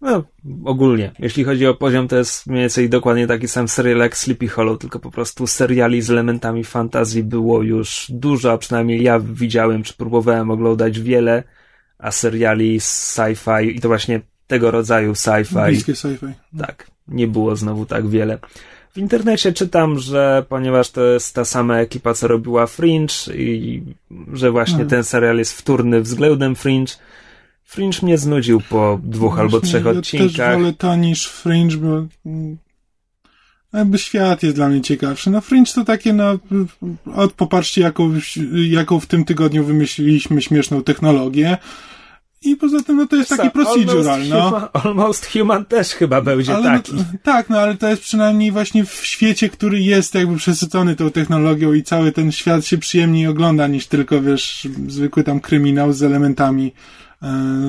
no, ogólnie. Jeśli chodzi o poziom, to jest mniej więcej dokładnie taki sam serial jak Sleepy Hollow, tylko po prostu seriali z elementami fantazji było już dużo, a przynajmniej ja widziałem, czy próbowałem oglądać wiele, a seriali z sci-fi i to właśnie tego rodzaju sci-fi. Bliskie sci-fi. Tak, nie było znowu tak wiele. W internecie czytam, że ponieważ to jest ta sama ekipa, co robiła Fringe i że właśnie ten serial jest wtórny względem Fringe, Fringe mnie znudził po dwóch albo Właśnie trzech ja odcinkach. też wolę to niż Fringe, bo mm, jakby świat jest dla mnie ciekawszy. No Fringe to takie, no, od popatrzcie jaką, jaką w tym tygodniu wymyśliliśmy śmieszną technologię. I poza tym, no to jest taki Sa- procedural, Almost no. Human, Almost Human też chyba będzie Ale taki. No, tak, no ale to jest przynajmniej właśnie w świecie, który jest jakby przesycony tą technologią i cały ten świat się przyjemniej ogląda niż tylko, wiesz, zwykły tam kryminał z elementami,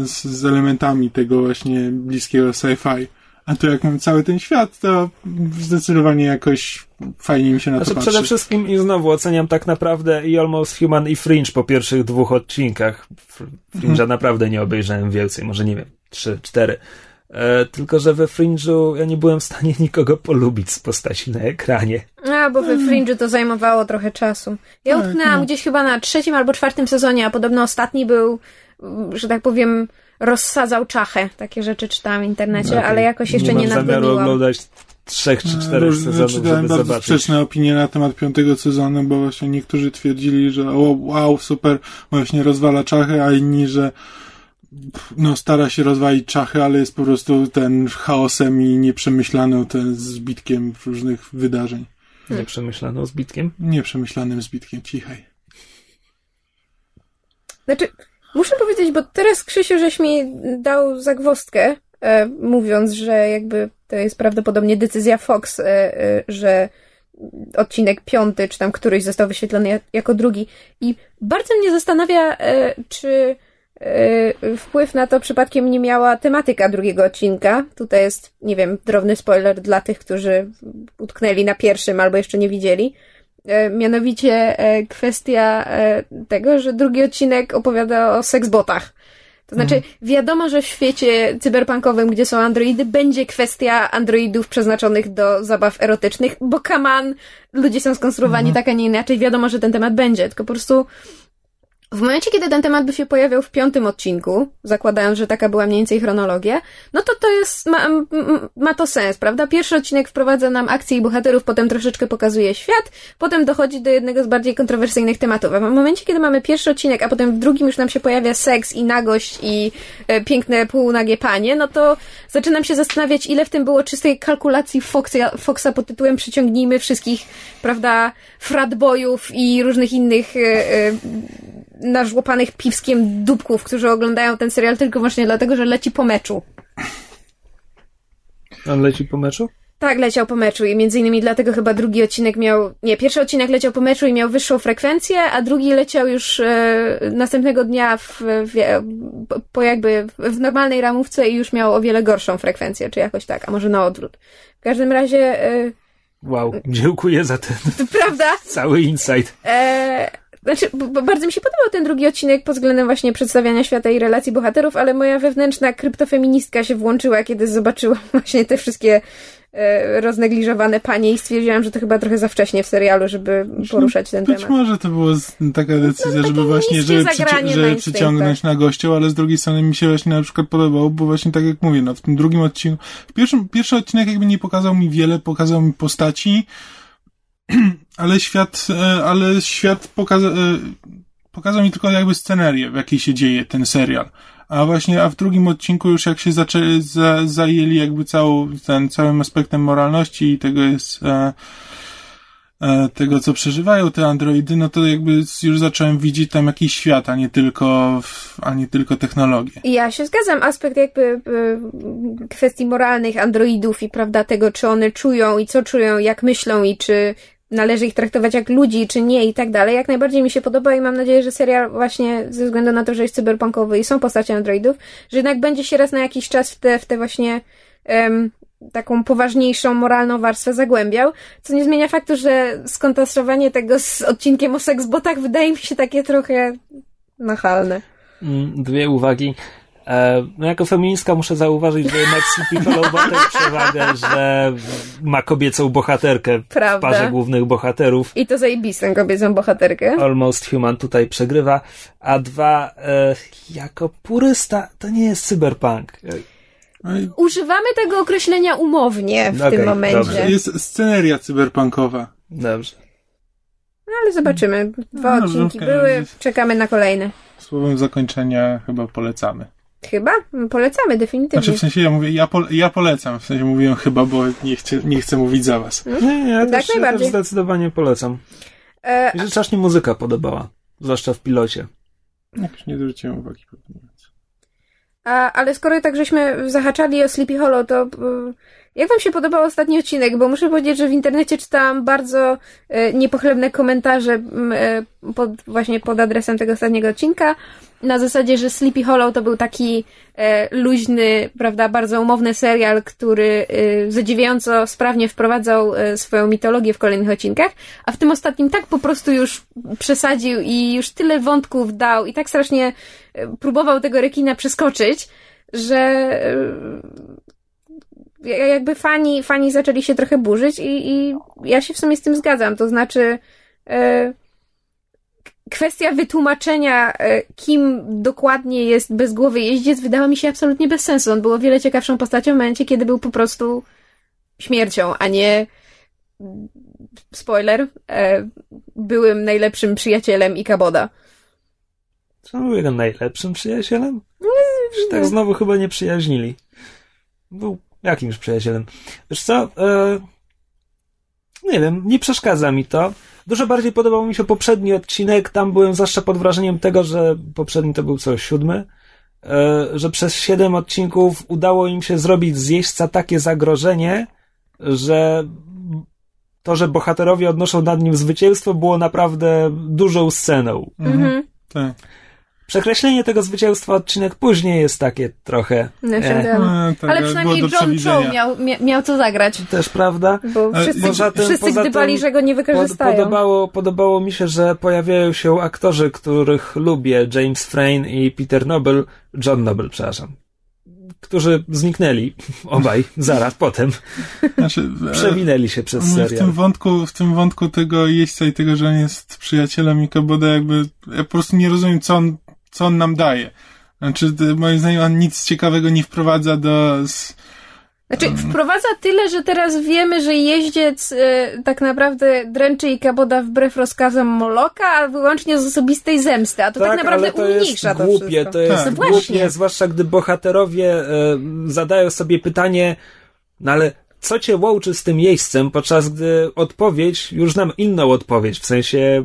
z, z elementami tego właśnie bliskiego sci-fi. A tu jak mam cały ten świat, to zdecydowanie jakoś fajnie mi się na Znaczy, to patrzy. przede wszystkim i znowu oceniam tak naprawdę i Almost Human i Fringe po pierwszych dwóch odcinkach. Fr- Fringe'a Mhm. naprawdę nie obejrzałem więcej, może nie wiem, trzy, cztery. E, tylko, że we Fringe'u ja nie byłem w stanie nikogo polubić z postaci na ekranie. A, bo we Fringe'u to zajmowało trochę czasu. Ja Tak, utknęłam no. gdzieś chyba na trzecim albo czwartym sezonie, a podobno ostatni był, że tak powiem, rozsadzał czachę. Takie rzeczy czytałam w internecie, Okej. ale jakoś jeszcze nie, mam zamiaru nadgoniłam. oglądać trzech czy czterech Różne- sezonów, czytałem żeby bardzo zobaczyć. sprzeczne opinie na temat piątego sezonu, bo właśnie niektórzy twierdzili, że o, wow, super, właśnie rozwala czachy, a inni, że no stara się rozwalić czachy, ale jest po prostu ten chaosem i nieprzemyślaną ten zbitkiem różnych wydarzeń. Nieprzemyślaną zbitkiem? Nieprzemyślanym zbitkiem, cichaj. Znaczy, muszę powiedzieć, bo teraz Krzysiu żeś mi dał zagwostkę, e, mówiąc, że jakby to jest prawdopodobnie decyzja Fox, e, e, że odcinek piąty, czy tam któryś został wyświetlony jako drugi. I bardzo mnie zastanawia, e, czy wpływ na to przypadkiem nie miała tematyka drugiego odcinka. Tutaj jest, nie wiem, drobny spoiler dla tych, którzy utknęli na pierwszym albo jeszcze nie widzieli. E, Mianowicie e, kwestia tego, że drugi odcinek opowiada o seksbotach. To znaczy, wiadomo, że w świecie cyberpunkowym, gdzie są androidy, będzie kwestia androidów przeznaczonych do zabaw erotycznych, bo kaman, ludzie są skonstruowani tak, a nie inaczej. Wiadomo, że ten temat będzie, tylko po prostu w momencie, kiedy ten temat by się pojawiał w piątym odcinku, zakładając, że taka była mniej więcej chronologia, no to to jest, ma, ma to sens, prawda? Pierwszy odcinek wprowadza nam akcje i bohaterów, potem troszeczkę pokazuje świat, potem dochodzi do jednego z bardziej kontrowersyjnych tematów. A w momencie, kiedy mamy pierwszy odcinek, a potem w drugim już nam się pojawia seks i nagość i e, piękne półnagie panie, no to zaczynam się zastanawiać, ile w tym było czystej kalkulacji Foxa, Foxa pod tytułem przyciągnijmy wszystkich, prawda, fratbojów i różnych innych e, e, nażłopanych piwskiem dupków, którzy oglądają ten serial tylko właśnie dlatego, że leci po meczu. On leci po meczu? Tak, leciał po meczu i między innymi dlatego chyba drugi odcinek miał, nie, pierwszy odcinek leciał po meczu i miał wyższą frekwencję, a drugi leciał już e, następnego dnia w, w, po jakby w normalnej ramówce i już miał o wiele gorszą frekwencję, czy jakoś tak, a może na odwrót. W każdym razie, e, Wow, dziękuję za ten prawda? cały insight. E, znaczy, bardzo mi się podobał ten drugi odcinek pod względem właśnie przedstawiania świata i relacji bohaterów, ale moja wewnętrzna kryptofeministka się włączyła, kiedy zobaczyłam właśnie te wszystkie e, roznegliżowane panie i stwierdziłam, że to chyba trochę za wcześnie w serialu, żeby poruszać ten Być temat. może to była taka decyzja, takie żeby właśnie, żeby, przyci- na żeby instynktach. przyciągnąć na gością, ale z drugiej strony mi się właśnie na przykład podobało, bo właśnie tak jak mówię, no w tym drugim odcinku, w pierwszym, pierwszy odcinek jakby nie pokazał mi wiele, pokazał mi postaci, ale świat, e, ale świat pokazał, pokazał mi tylko jakby scenerię, w jakiej się dzieje ten serial. A właśnie, a w drugim odcinku już jak się zaczęli, za, zajęli jakby całą, ten, całym aspektem moralności i tego jest, e, e, tego, co przeżywają te androidy, no to jakby już zacząłem widzieć tam jakiś świat, a nie tylko, a nie tylko technologię. Ja się zgadzam, aspekt jakby y, kwestii moralnych androidów i prawda tego, czy one czują i co czują, jak myślą i czy należy ich traktować jak ludzi, czy nie i tak dalej. Jak najbardziej mi się podoba i mam nadzieję, że serial właśnie ze względu na to, że jest cyberpunkowy i są postacie androidów, że jednak będzie się raz na jakiś czas w te, w te właśnie em, taką poważniejszą, moralną warstwę zagłębiał, co nie zmienia faktu, że skontrastowanie tego z odcinkiem o seksbotach wydaje mi się takie trochę nachalne. Mm, Dwie uwagi. E, No jako feministka muszę zauważyć, że jednak Sleepy Hollow ma tę przewagę, że ma kobiecą bohaterkę w Prawda. parze głównych bohaterów. I to zajebistą kobiecą bohaterkę. Almost Human tutaj przegrywa. A dwa, e, jako purysta, to nie jest cyberpunk. Używamy tego określenia umownie w Okej, tym momencie. dobrze. Jest sceneria cyberpunkowa. Dobrze. No, ale zobaczymy. Dwa No, odcinki żółwka były, czekamy na kolejne. Słowem zakończenia chyba polecamy. Chyba? Polecamy, definitywnie. Znaczy w sensie ja mówię, ja, pole, ja polecam, w sensie mówiłem chyba, bo nie chcę, nie chcę mówić za was. Nie, nie, ja Tak też, ja też najbardziej. zdecydowanie polecam. E, Mi się strasznie muzyka podobała. Zwłaszcza w pilocie. Jakoś nie zwróciłem uwagi. pewnie. a, ale skoro tak żeśmy zahaczali o Sleepy Hollow, to e, jak wam się podobał ostatni odcinek? Bo muszę powiedzieć, że w internecie czytałam bardzo e, niepochlebne komentarze e, pod, właśnie pod adresem tego ostatniego odcinka. Na zasadzie, że Sleepy Hollow to był taki e, luźny, prawda, bardzo umowny serial, który zadziwiająco sprawnie wprowadzał swoją mitologię w kolejnych odcinkach, a w tym ostatnim tak po prostu już przesadził i już tyle wątków dał i tak strasznie próbował tego rekina przeskoczyć, że jakby fani, fani zaczęli się trochę burzyć i, i ja się w sumie z tym zgadzam. To znaczy, e, kwestia wytłumaczenia, e, kim dokładnie jest bezgłowy jeździec, wydała mi się absolutnie bez sensu. On był o wiele ciekawszą postacią w momencie, kiedy był po prostu śmiercią, a nie spoiler, e, byłym najlepszym przyjacielem Ikaboda. Co był jego najlepszym przyjacielem? Już tak znowu chyba nie przyjaźnili. Był jakimś przyjacielem. Wiesz co? E, nie wiem, nie przeszkadza mi to. Dużo bardziej podobał mi się poprzedni odcinek. Tam byłem zwłaszcza pod wrażeniem tego, że poprzedni to był co, siódmy? E, że przez siedem odcinków udało im się zrobić z jeźdźca takie zagrożenie, że to, że bohaterowie odnoszą nad nim zwycięstwo, było naprawdę dużą sceną. Mhm. Tak. Przekreślenie tego zwycięstwa odcinek później jest takie trochę. No, E. No, tak, Ale przynajmniej John Cho miał, mia, miał co zagrać, też prawda. bo Ale wszyscy, poza tym- wszyscy poza gdybali, tym że go nie Pod, wykorzystają. podobało, podobało mi się, że pojawiają się aktorzy, których lubię. James Frayne i Peter Noble, John Noble, przepraszam. Którzy zniknęli obaj zaraz potem. Znaczy, e, Przewinęli się przez w tym wątku, w tym wątku tego jeźdźca i tego, że on jest przyjacielem Ikaboda, jakby ja po prostu nie rozumiem, co on, co on nam daje. Znaczy, moim zdaniem on nic ciekawego nie wprowadza do... Znaczy, wprowadza tyle, że teraz wiemy, że jeździec e, tak naprawdę dręczy i kaboda wbrew rozkazom Moloka, a wyłącznie z osobistej zemsty. A to tak, naprawdę ale to umniejsza jest to głupie, wszystko. to jest Tak. No głupie, właśnie. zwłaszcza gdy bohaterowie e, zadają sobie pytanie, no ale co cię łączy z tym jeźdźcem, podczas gdy odpowiedź, już znam inną odpowiedź, w sensie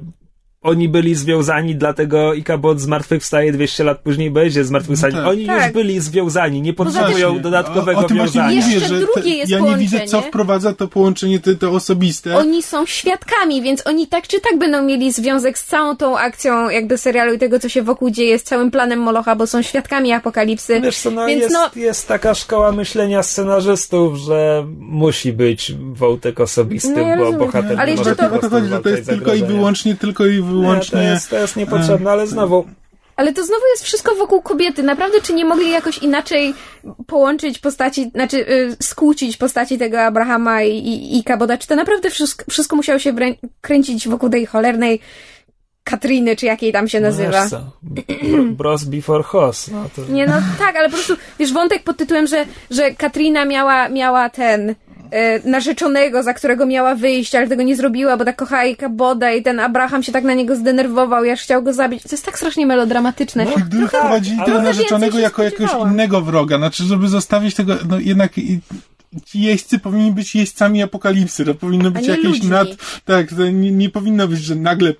oni byli związani, dlatego Ikabot zmartwychwstaje 200 lat później, będzie zmartwychwstanie. No tak. Oni już Tak. byli związani, nie potrzebują Właśnie. dodatkowego o, o tym właśnie wiązania. mówię, Jeszcze że te- drugie jest ja nie widzę, co wprowadza to połączenie te, te osobiste. Oni są świadkami, więc oni tak czy tak będą mieli związek z całą tą akcją jakby serialu i tego, co się wokół dzieje, z całym planem Molocha, bo są świadkami apokalipsy. Wiesz co, no Więc jest, no- jest taka szkoła myślenia scenarzystów, że musi być wątek osobisty, No ja bo bohater Ale nie jeszcze może to- to to jest tylko i wyłącznie, tylko i Nie, wyłącznie... to, jest, to jest niepotrzebne, ale znowu Ale to znowu jest wszystko wokół kobiety. Naprawdę, czy nie mogli jakoś inaczej połączyć postaci, znaczy y, skłócić postaci tego Abrahama i, i, i Kaboda? Czy to naprawdę wszystko, wszystko musiało się wrę- kręcić wokół tej cholernej Katriny, czy jakiej tam się nazywa? No, co, br- bros before hoss. No, to... Nie, no tak, ale po prostu, wiesz, wątek pod tytułem, że, że Katrina miała, miała ten e, narzeczonego, za którego miała wyjść, ale tego nie zrobiła, bo tak kochała jej Kaboda i ten Abraham się tak na niego zdenerwował i aż chciał go zabić. To jest tak strasznie melodramatyczne. No, Gdyby wprowadzili tego narzeczonego jako jakiegoś innego wroga, znaczy, żeby zostawić tego, no jednak i, ci jeźdźcy powinni być jeźdźcami apokalipsy, to powinno być jakieś ludźmi. nad... Tak, nie, nie powinno być, że nagle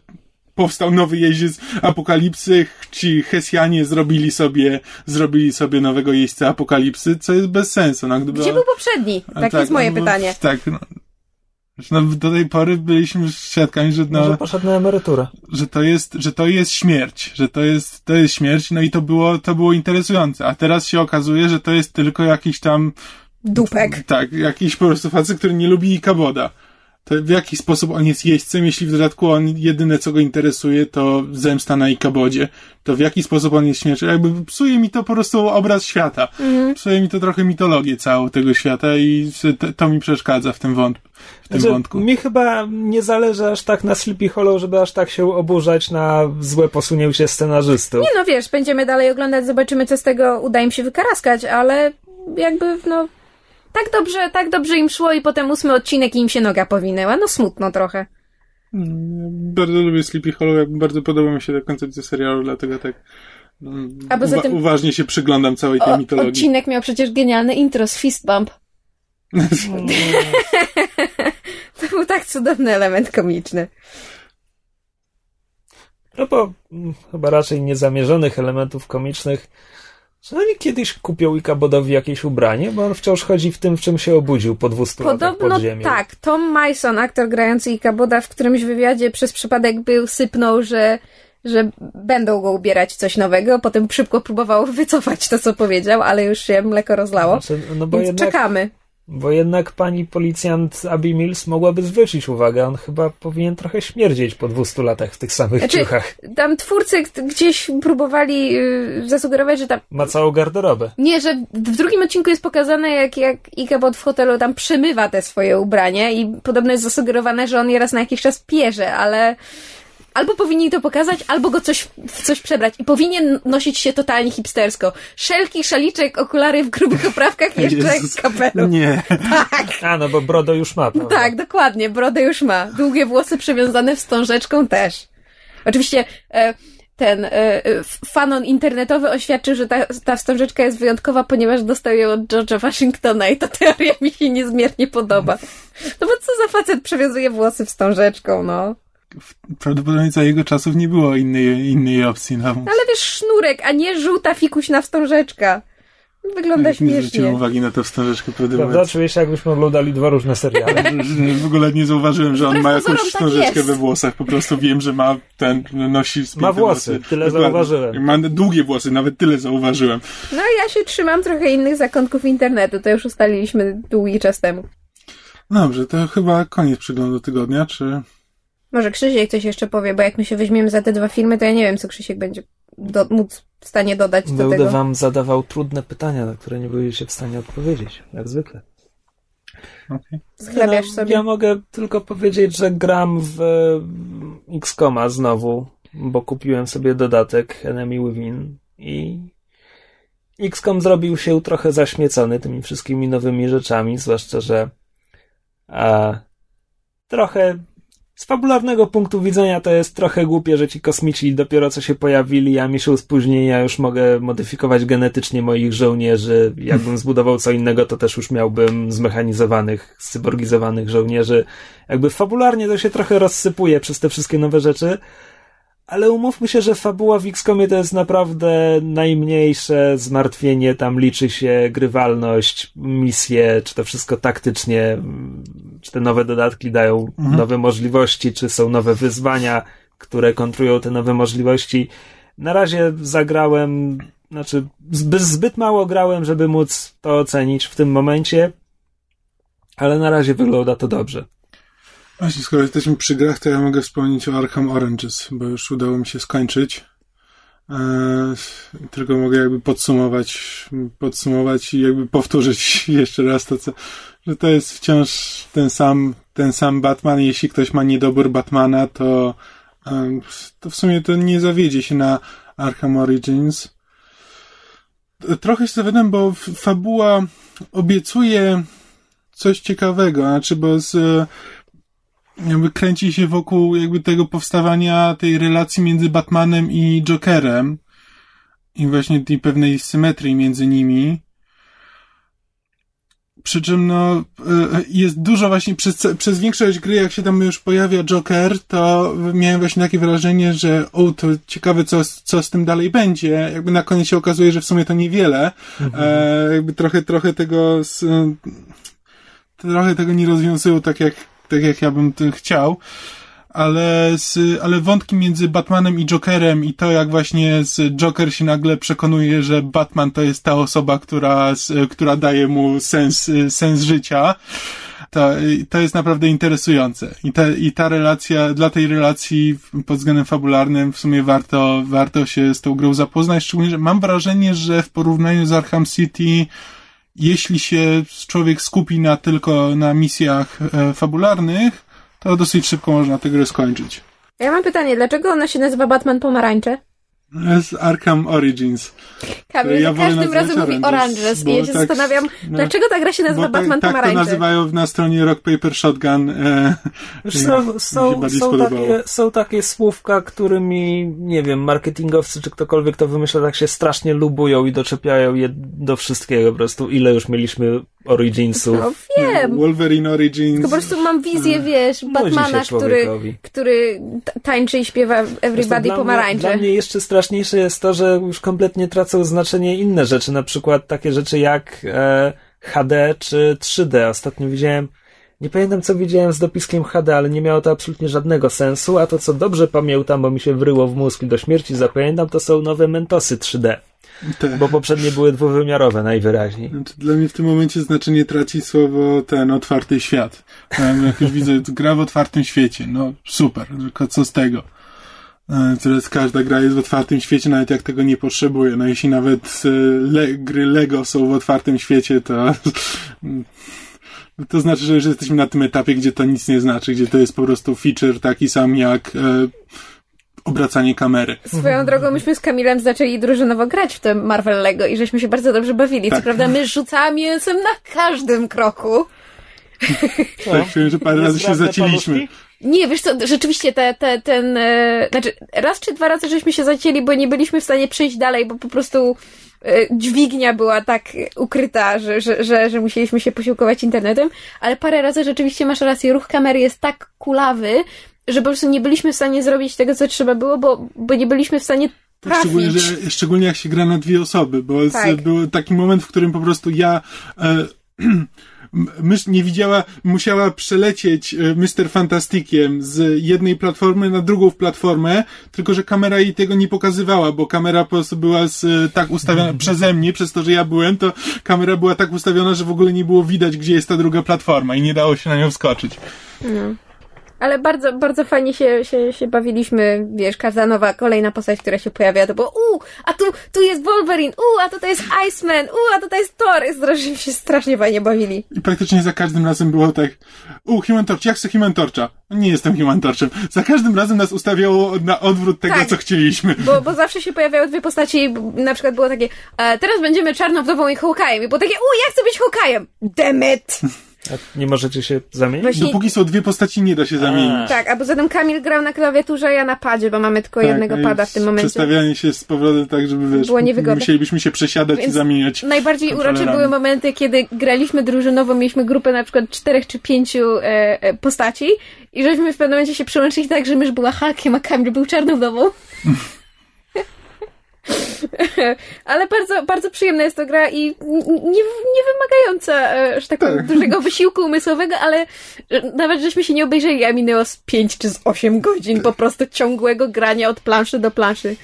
powstał nowy jeździec apokalipsy, ci Hesjanie zrobili sobie, zrobili sobie nowego jeźdźca apokalipsy, co jest bez sensu. No, gdyby Gdzie był poprzedni? A Tak jest moje no, pytanie. Tak, no. No, do tej pory byliśmy świadkami, że, no, Może poszedł na emeryturę. że to jest, że to jest śmierć, że to jest, to jest śmierć, no i to było, to było interesujące. A teraz się okazuje, że to jest tylko jakiś tam, Dupek. tak, jakiś po prostu facet, który nie lubi Ikaboda. To w jaki sposób on jest jeźdźcem, jeśli w dodatku on jedyne co go interesuje to zemsta na Ikabodzie, to w jaki sposób on jest śmierci? Jakby psuje mi to po prostu obraz świata. Psuje mi to trochę mitologię całą tego świata i to, to mi przeszkadza w tym, wąt, w tym Znaczy, wątku. mi chyba nie zależy aż tak na Sleepy Hollow, żeby aż tak się oburzać na złe posunięcie scenarzystów. Nie no wiesz, będziemy dalej oglądać, zobaczymy co z tego uda im się wykaraskać, ale jakby no tak dobrze, tak dobrze im szło i potem ósmy odcinek i im się noga powinęła. No smutno trochę. Bardzo lubię Sleepy Hollow, bardzo podoba mi się ta koncepcja serialu, dlatego tak mm, A poza uwa- tym- uważnie się przyglądam całej tej O, mitologii. odcinek miał przecież genialne intro z Fist Bump. To był tak cudowny element komiczny. No bo mm, chyba raczej niezamierzonych elementów komicznych, że oni kiedyś kupią Ikabodowi jakieś ubranie, bo on wciąż chodzi w tym, w czym się obudził po 200 latach Podobno pod ziemią. tak, Tom Mason, aktor grający Ikaboda w którymś wywiadzie przez przypadek był, sypnął, że, że będą go ubierać coś nowego, potem szybko próbował wycofać to, co powiedział, ale już się mleko rozlało. Znaczy, no bo Więc jednak, czekamy. Bo jednak pani policjant Abby Mills mogłaby zwrócić uwagę, on chyba powinien trochę śmierdzieć po 200 latach w tych samych Znaczy, ciuchach. tam twórcy gdzieś próbowali yy, zasugerować, że tam Ma całą garderobę. Nie, że w drugim odcinku jest pokazane, jak, jak Ikebot w hotelu tam przemywa te swoje ubrania i podobno jest zasugerowane, że on je raz na jakiś czas pierze, ale albo powinni to pokazać, albo go coś, w coś przebrać. I powinien nosić się totalnie hipstersko. Szelki, szaliczek, okulary w grubych oprawkach jeszcze kapelusz. Nie. Tak, A, no bo Brodo już ma, prawda? tak, dokładnie. Brodę już ma. Długie włosy przywiązane wstążeczką też. Oczywiście e, ten y, y, fanon internetowy oświadczył, że ta, ta wstążeczka jest wyjątkowa, ponieważ dostał ją od George'a Washingtona i ta teoria mi się niezmiernie podoba. No bo co za facet przewiązuje włosy wstążeczką, no. Prawdopodobnie za jego czasów nie było innej, innej opcji. No. Ale wiesz, sznurek, a nie żółta fikuśna wstążeczka. Wygląda Jak nie zwróciłem śmiesznie. uwagi na tę wstążeczkę Prawda? Czuję się, jakbyśmy oglądali dwa różne seriale. W ogóle nie zauważyłem, że on ma jakąś tak wstążeczkę jest. we włosach. Po prostu wiem, że ma ten, nosi Ma włosy, tyle Dokładnie. zauważyłem. Ma długie włosy, nawet tyle zauważyłem. No ja się trzymam trochę innych zakątków internetu, to już ustaliliśmy długi czas temu. Dobrze, to chyba koniec przeglądu tygodnia, czy... Może Krzysiek coś jeszcze powie, bo jak my się weźmiemy za te dwa filmy, to ja nie wiem, co Krzysiek będzie do, móc w stanie dodać do Będę tego. wam zadawał trudne pytania, na które nie byliście w stanie odpowiedzieć, jak zwykle. Schlebiasz No, sobie. Ja mogę tylko powiedzieć, że gram w e, X-Koma znowu, bo kupiłem sobie dodatek Enemy Within i XCOM zrobił się trochę zaśmiecony tymi wszystkimi nowymi rzeczami, zwłaszcza, że a, trochę z fabularnego punktu widzenia to jest trochę głupie, że ci kosmici dopiero co się pojawili, a miesiąc później ja już mogę modyfikować genetycznie moich żołnierzy. Jakbym zbudował co innego, to też już miałbym zmechanizowanych, cyborgizowanych żołnierzy. Jakby fabularnie to się trochę rozsypuje przez te wszystkie nowe rzeczy. Ale umówmy się, że fabuła w XCOMie to jest naprawdę najmniejsze zmartwienie. Tam liczy się grywalność, misje, czy to wszystko taktycznie, czy te nowe dodatki dają Mhm. nowe możliwości, czy są nowe wyzwania, które kontrują te nowe możliwości. Na razie zagrałem, znaczy zbyt, zbyt mało grałem, żeby móc to ocenić w tym momencie, ale na razie wygląda to dobrze. Właśnie, skoro jesteśmy przy grach, to ja mogę wspomnieć o Arkham Oranges, bo już udało mi się skończyć. Eee, tylko mogę jakby podsumować, podsumować i jakby powtórzyć jeszcze raz to, co, że to jest wciąż ten sam, ten sam Batman. Jeśli ktoś ma niedobór Batmana, to, to w sumie to nie zawiedzie się na Arkham Origins. Trochę się zawiodłem, bo fabuła obiecuje coś ciekawego, znaczy, bo z, jakby kręci się wokół jakby tego powstawania tej relacji między Batmanem i Jokerem i właśnie tej pewnej symetrii między nimi. Przy czym no, e, jest dużo właśnie przez, przez większość gry, jak się tam już pojawia Joker, to miałem właśnie takie wrażenie, że o, to ciekawe, co, co z tym dalej będzie. Jakby na koniec się okazuje, że w sumie to niewiele. E, jakby trochę, trochę tego, z, trochę tego nie rozwiązują tak jak, tak jak ja bym chciał. Ale, z, ale wątki między Batmanem i Jokerem i to, jak właśnie z Joker się nagle przekonuje, że Batman to jest ta osoba, która, z, która daje mu sens, sens życia, to, to jest naprawdę interesujące. I ta, I ta relacja, dla tej relacji pod względem fabularnym w sumie warto, warto się z tą grą zapoznać, szczególnie, że mam wrażenie, że w porównaniu z Arkham City jeśli się człowiek skupi na tylko na misjach e, fabularnych, to dosyć szybko można tę grę skończyć. Ja mam pytanie, dlaczego ona się nazywa Batman Pomarańcze? Z Arkham Origins. Kamil Ja za każdym razem mówi Oranges, i bo ja się tak- zastanawiam, no, dlaczego ta gra się nazywa Bo Batman tak, tak to nazywają na stronie Rock Paper Shotgun. E, są, są, są, takie, są takie słówka, którymi, nie wiem, marketingowcy czy ktokolwiek to wymyśla, tak się strasznie lubują i doczepiają je do wszystkiego. Po prostu ile już mieliśmy Originsów. No wiem, Wolverine Origins. tylko po prostu mam wizję, wiesz, Batmana, który, który ta- tańczy i śpiewa Zresztą Everybody dla Pomarańcze. Mnie, dla mnie jeszcze straszniejsze jest to, że już kompletnie tracą znaczenie inne rzeczy, na przykład takie rzeczy jak e, HD czy 3D. Ostatnio widziałem, nie pamiętam co widziałem z dopiskiem HD, ale nie miało to absolutnie żadnego sensu, a to co dobrze pamiętam, bo mi się wryło w mózg i do śmierci zapamiętam, to są nowe Mentosy 3D, Te. bo poprzednie były dwuwymiarowe najwyraźniej. Znaczy, dla mnie w tym momencie znaczenie traci słowo ten otwarty świat. Jak już widzę, gra w otwartym świecie. No super, tylko co z tego? E, Teraz każda gra jest w otwartym świecie, nawet jak tego nie potrzebuje. No jeśli nawet e, le, gry Lego są w otwartym świecie, to to znaczy, że już jesteśmy na tym etapie, gdzie to nic nie znaczy, gdzie to jest po prostu feature taki sam jak e, obracanie kamery. Swoją drogą myśmy z Kamilem zaczęli drużynowo grać w tym Marvel Lego i żeśmy się bardzo dobrze bawili. Co Tak. prawda my rzucamy mięsem na każdym kroku. Tak, czuję, że parę razy się zacięliśmy. Nie, wiesz co, rzeczywiście te, te, ten, e, znaczy raz czy dwa razy żeśmy się zacięli, bo nie byliśmy w stanie przejść dalej, bo po prostu e, dźwignia była tak ukryta, że, że, że, że musieliśmy się posiłkować internetem, ale parę razy rzeczywiście masz rację, ruch kamery jest tak kulawy, że po prostu nie byliśmy w stanie zrobić tego, co trzeba było, bo, bo nie byliśmy w stanie trafić. Szczególnie, że, szczególnie jak się gra na dwie osoby, bo Tak. z, był taki moment, w którym po prostu ja e, mysz nie widziała, musiała przelecieć e, Mr. Fantastikiem z jednej platformy na drugą platformę, tylko że kamera jej tego nie pokazywała, bo kamera po prostu była z, tak ustawiona przeze mnie, przez to, że ja byłem, to kamera była tak ustawiona, że w ogóle nie było widać, gdzie jest ta druga platforma i nie dało się na nią wskoczyć. Ale bardzo, bardzo fajnie się, się, się bawiliśmy, wiesz, każda nowa, kolejna postać, która się pojawia, to było u, a tu, tu jest Wolverine, u, a tutaj jest Iceman, u, a tutaj jest Thor. Strasznie się strasznie fajnie bawili. I praktycznie za każdym razem było tak, u, Human Torch, jak chcę Human Torcha? Nie jestem Human Torchem. Za każdym razem nas ustawiało na odwrót tego, Tak. co chcieliśmy. Bo, bo zawsze się pojawiały dwie postaci, na przykład było takie, e, teraz będziemy Czarnowdową i Hawkeye'em. I było takie, u, ja chcę być Hawkeye'em! Damn it! A nie możecie się zamienić? Właśnie- Dopóki są dwie postaci, nie da się zamienić. Tak, a poza tym Kamil grał na klawiaturze, a ja na padzie, bo mamy tylko Tak, jednego i pada w tym momencie. Przestawianie się z powrotem tak, żeby wiesz, Było niewygodne. musielibyśmy się przesiadać i Więc zamieniać. Najbardziej urocze były momenty, kiedy graliśmy drużynowo, mieliśmy grupę na przykład czterech czy pięciu e, e, postaci i żeśmy w pewnym momencie się przyłączyli tak, że mysz była Hulkiem, a Kamil był Czarnowdową. Ale bardzo, bardzo przyjemna jest to gra i nie, nie wymagająca, e, że tak Tak. dużego wysiłku umysłowego, ale nawet żeśmy się nie obejrzeli, a minęło z 5 czy z 8 godzin po prostu ciągłego grania od planszy do planszy.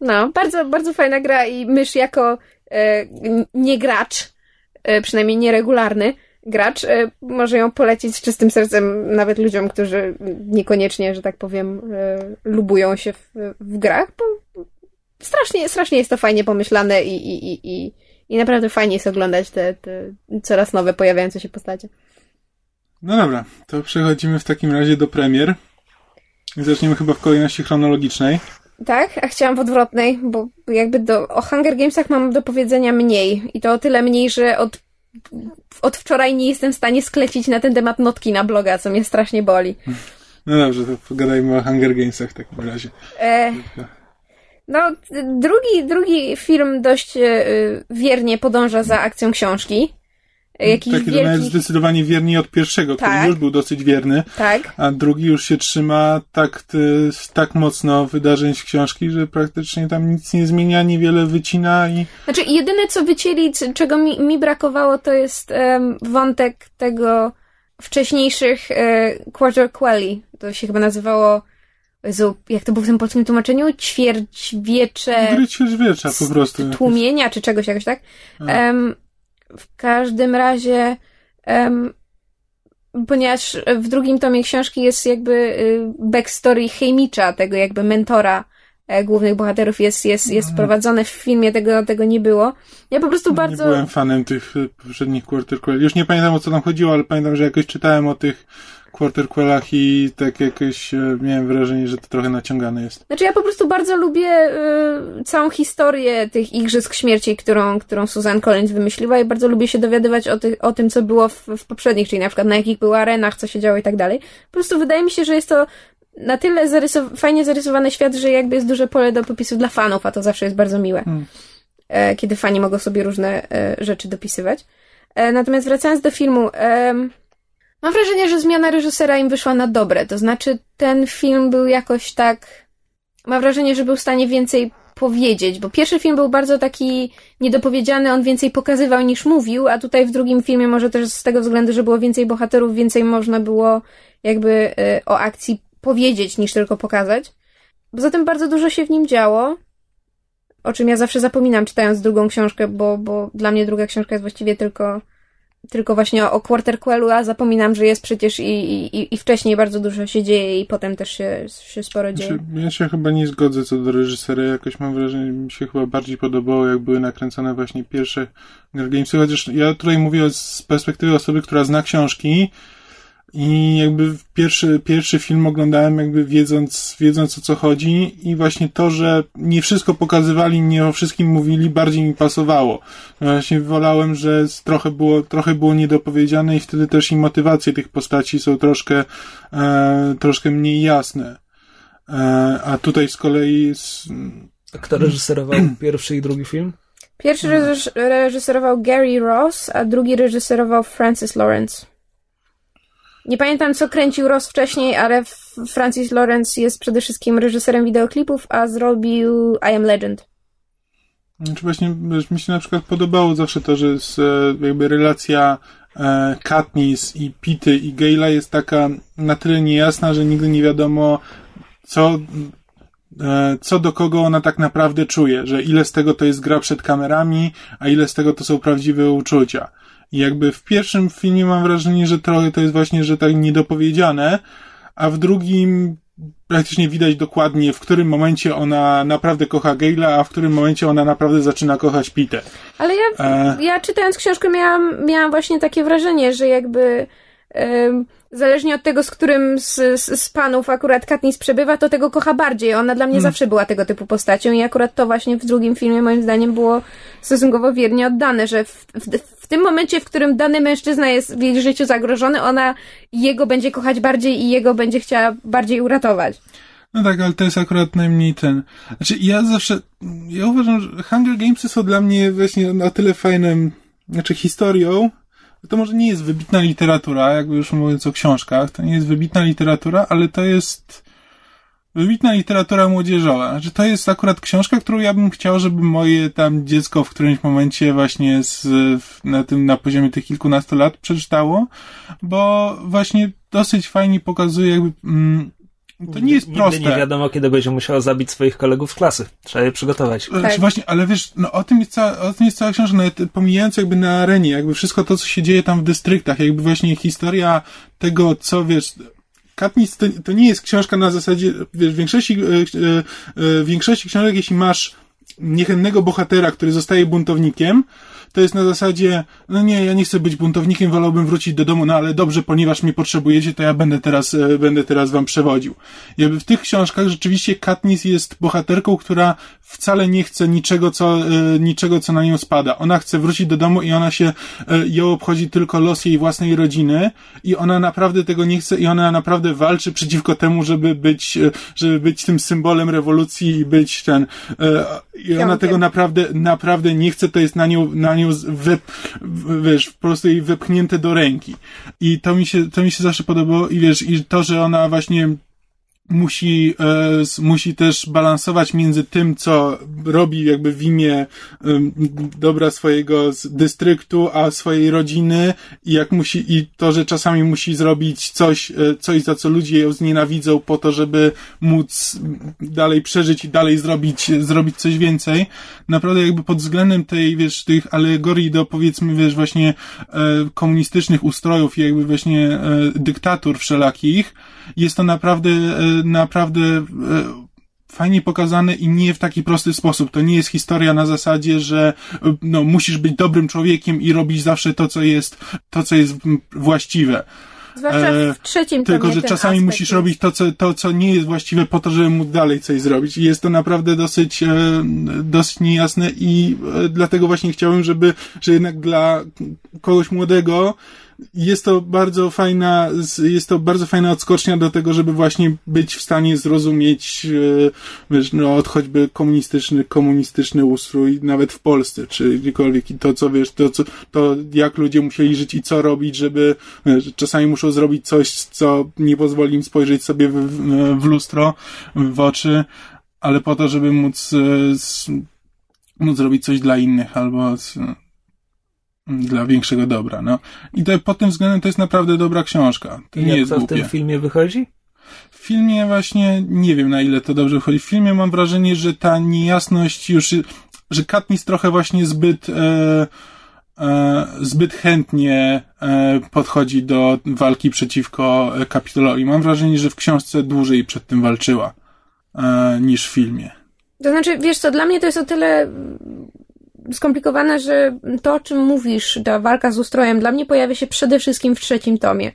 No, bardzo, bardzo fajna gra i mysz jako e, nie gracz, e, przynajmniej nieregularny gracz, e, może ją polecić z czystym sercem nawet ludziom, którzy niekoniecznie, że tak powiem, e, lubują się w, w grach, bo strasznie, strasznie jest to fajnie pomyślane i, i, i, i, i naprawdę fajnie jest oglądać te, te coraz nowe pojawiające się postacie. No dobra, to przechodzimy w takim razie do premier. Zaczniemy chyba w kolejności chronologicznej. Tak, a chciałam w odwrotnej, bo jakby do, o Hunger Gamesach mam do powiedzenia mniej. I to o tyle mniej, że od, od wczoraj nie jestem w stanie sklecić na ten temat notki na bloga, co mnie strasznie boli. No dobrze, to pogadajmy o Hunger Gamesach w takim razie. E, no, drugi, drugi film dość e, wiernie podąża za akcją książki. E, Jakiś Taki wielki... zdecydowanie wierniej od pierwszego, który Tak. już był dosyć wierny, Tak. a drugi już się trzyma tak, ty, tak mocno wydarzeń z książki, że praktycznie tam nic nie zmienia, niewiele wycina i Znaczy, jedyne co wycięli, czego mi, mi brakowało, to jest em, wątek tego wcześniejszych e, Quarter Quelli. To się chyba nazywało, Jezu, jak to było w tym polskim tłumaczeniu? Ćwierćwiecze gry ćwierćwiecza po prostu. tłumienia, czy czegoś jakoś tak. Em, w każdym razie, em, ponieważ w drugim tomie książki jest jakby y, backstory Hejmicza, tego jakby mentora e, głównych bohaterów jest, jest, jest wprowadzone w filmie, tego, tego nie było. Ja po prostu bardzo... Nie byłem fanem tych poprzednich Quarter. Już nie pamiętam o co tam chodziło, ale pamiętam, że jakoś czytałem o tych Quarter Quellach i tak jakoś e, miałem wrażenie, że to trochę naciągane jest. Znaczy ja po prostu bardzo lubię y, całą historię tych Igrzysk Śmierci, którą, którą Susan Collins wymyśliła i bardzo lubię się dowiadywać o, tych, o tym, co było w, w poprzednich, czyli na przykład na jakich były arenach, co się działo i tak dalej. Po prostu wydaje mi się, że jest to na tyle zarysow- fajnie zarysowany świat, że jakby jest duże pole do popisu dla fanów, a to zawsze jest bardzo miłe. Hmm. E, kiedy fani mogą sobie różne e, rzeczy dopisywać. E, natomiast wracając do filmu, mam wrażenie, że zmiana reżysera im wyszła na dobre. To znaczy, ten film był jakoś tak. Mam wrażenie, że był w stanie więcej powiedzieć, bo pierwszy film był bardzo taki niedopowiedziany, on więcej pokazywał niż mówił, a tutaj w drugim filmie może też z tego względu, że było więcej bohaterów, więcej można było jakby y, o akcji powiedzieć niż tylko pokazać. Poza tym bardzo dużo się w nim działo, o czym ja zawsze zapominam czytając drugą książkę, bo, bo dla mnie druga książka jest właściwie tylko tylko właśnie o, o Quarter Quellu, a zapominam, że jest przecież i, i, i wcześniej bardzo dużo się dzieje i potem też się, się sporo dzieje. Znaczy, ja się chyba nie zgodzę co do reżysera. Jakoś mam wrażenie, mi się chyba bardziej podobało, jak były nakręcone właśnie pierwsze Gamesy. Chociaż ja tutaj mówię z perspektywy osoby, która zna książki I jakby pierwszy, pierwszy film oglądałem jakby wiedząc, wiedząc o co chodzi i właśnie to, że nie wszystko pokazywali, nie o wszystkim mówili, bardziej mi pasowało. Właśnie wolałem, że trochę było, trochę było niedopowiedziane i wtedy też i motywacje tych postaci są troszkę, e, troszkę mniej jasne. E, a tutaj z kolei... Z... A kto reżyserował pierwszy i drugi film? Pierwszy reżyserował Gary Ross, a drugi reżyserował Francis Lawrence. Nie pamiętam, co kręcił Ross wcześniej, ale Francis Lawrence jest przede wszystkim reżyserem wideoklipów, a zrobił I Am Legend. Znaczy właśnie, mi się na przykład podobało zawsze to, że jest jakby relacja e, Katniss i Pity i Gale'a jest taka na tyle niejasna, że nigdy nie wiadomo, co, e, co do kogo ona tak naprawdę czuje, że ile z tego to jest gra przed kamerami, a ile z tego to są prawdziwe uczucia. I jakby w pierwszym filmie mam wrażenie, że trochę to jest właśnie, że tak niedopowiedziane, a w drugim praktycznie widać dokładnie, w którym momencie ona naprawdę kocha Gale'a, a w którym momencie ona naprawdę zaczyna kochać Pitę. Ale ja, e... ja czytając książkę miałam, miałam właśnie takie wrażenie, że jakby zależnie od tego, z którym z, z, z, panów akurat Katniss przebywa, to tego kocha bardziej. Ona dla mnie hmm. zawsze była tego typu postacią i akurat to właśnie w drugim filmie moim zdaniem było stosunkowo wiernie oddane, że w, w, w tym momencie, w którym dany mężczyzna jest w jej życiu zagrożony, ona jego będzie kochać bardziej i jego będzie chciała bardziej uratować. No tak, ale to jest akurat najmniej ten. Znaczy, ja zawsze, ja uważam, że Hunger Gamesy są dla mnie właśnie na tyle fajnym, znaczy historią, to może nie jest wybitna literatura, jakby już mówiąc o książkach, to nie jest wybitna literatura, ale to jest wybitna literatura młodzieżowa. Znaczy, to jest akurat książka, którą ja bym chciał, żeby moje tam dziecko w którymś momencie właśnie z, na tym, na poziomie tych kilkunastu lat przeczytało, bo właśnie dosyć fajnie pokazuje jakby, mm, to nie jest proste. Nigdy nie wiadomo, kiedy będzie musiała zabić swoich kolegów z klasy. Trzeba je przygotować. E, tak. Właśnie, ale wiesz, no o tym jest cała, o tym jest cała książka, nawet pomijając jakby na arenie, jakby wszystko to, co się dzieje tam w dystryktach, jakby właśnie historia tego, co wiesz, Katniss to, to nie jest książka na zasadzie, wiesz, w większości, e, e, w większości książek, jeśli masz niechętnego bohatera, który zostaje buntownikiem, to jest na zasadzie, no nie, ja nie chcę być buntownikiem, wolałbym wrócić do domu, no ale dobrze, ponieważ mnie potrzebujecie, to ja będę teraz, e, będę teraz wam przewodził. Jakby w tych książkach rzeczywiście Katniss jest bohaterką, która wcale nie chce niczego, co, e, niczego, co na nią spada. Ona chce wrócić do domu i ona się, e, ją obchodzi tylko los jej własnej rodziny i ona naprawdę tego nie chce i ona naprawdę walczy przeciwko temu, żeby być, żeby być tym symbolem rewolucji i być ten, i ona tego naprawdę, naprawdę nie chce, to jest na nią, na nią wep, wiesz, po prostu jej wepchnięte do ręki. I to mi się, to mi się zawsze podobało i wiesz, i to, że ona właśnie musi, e, musi też balansować między tym, co robi jakby w imię e, dobra swojego dystryktu, a swojej rodziny i jak musi, i to, że czasami musi zrobić coś, e, coś za co ludzie ją znienawidzą po to, żeby móc dalej przeżyć i dalej zrobić, zrobić coś więcej. Naprawdę jakby pod względem tej, wiesz, tych alegorii do powiedzmy, wiesz, właśnie e, komunistycznych ustrojów i jakby właśnie e, dyktatur wszelakich, jest to naprawdę, e, naprawdę e, fajnie pokazane i nie w taki prosty sposób. To nie jest historia na zasadzie, że e, no, musisz być dobrym człowiekiem i robić zawsze to, co jest, to, co jest właściwe. Zwłaszcza w trzecim Tylko, że czasami musisz jest. robić to co, to, co nie jest właściwe po to, żeby móc dalej coś zrobić. I jest to naprawdę dosyć, dosyć niejasne i dlatego właśnie chciałem, żeby, że jednak dla kogoś młodego jest to bardzo fajna, jest to bardzo fajna odskocznia do tego, żeby właśnie być w stanie zrozumieć, e, no, od choćby komunistyczny, komunistyczny ustrój, nawet w Polsce, czy gdziekolwiek, i to, co wiesz, to, co, to jak ludzie musieli żyć i co robić, żeby, czasami muszą zrobić coś, co nie pozwoli im spojrzeć sobie w, w lustro, w oczy, ale po to, żeby móc, e, móc zrobić coś dla innych, albo, dla większego dobra, no. I to, pod tym względem to jest naprawdę dobra książka. To I nie jest to w tym filmie wychodzi? W filmie właśnie nie wiem na ile to dobrze wychodzi. W filmie mam wrażenie, że ta niejasność już, że Katniss trochę właśnie zbyt e, e, zbyt chętnie e, podchodzi do walki przeciwko Kapitolowi. Mam wrażenie, że w książce dłużej przed tym walczyła e, niż w filmie. To znaczy, wiesz co, dla mnie to jest o tyle skomplikowane, że to, o czym mówisz, ta walka z ustrojem, dla mnie pojawia się przede wszystkim w trzecim tomie.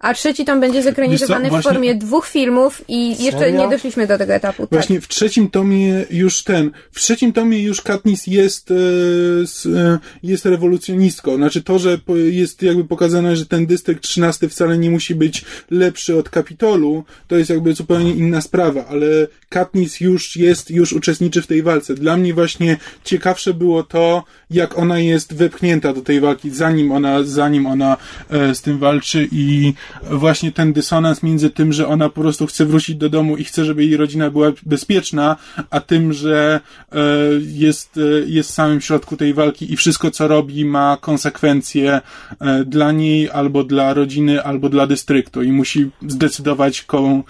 A trzeci tom będzie zekranizowany Właśnie... w formie dwóch filmów i jeszcze Serio? nie doszliśmy do tego etapu. Tak. Właśnie w trzecim tomie już ten, w trzecim tomie już Katniss jest, e, e, jest rewolucjonistką. Znaczy to, że jest jakby pokazane, że ten dystrykt 13 wcale nie musi być lepszy od Kapitolu, to jest jakby zupełnie inna sprawa, ale Katniss już jest, już uczestniczy w tej walce. Dla mnie właśnie ciekawsze było to, jak ona jest wepchnięta do tej walki, zanim ona, zanim ona e, z tym walczy i właśnie ten dysonans między tym, że ona po prostu chce wrócić do domu i chce, żeby jej rodzina była bezpieczna, a tym, że e, jest, e, jest w samym środku tej walki i wszystko, co robi, ma konsekwencje e, dla niej, albo dla rodziny, albo dla dystryktu i musi zdecydować, komu,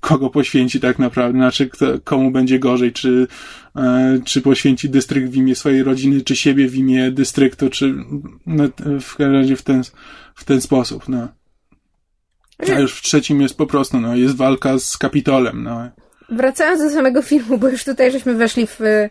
kogo poświęci tak naprawdę, znaczy komu będzie gorzej, czy, czy poświęci dystrykt w imię swojej rodziny, czy siebie w imię dystryktu, czy no, w każdym razie w ten, w ten sposób, no. A już w trzecim jest po prostu, no, jest walka z Kapitolem, no. Wracając do samego filmu, bo już tutaj żeśmy weszli w e,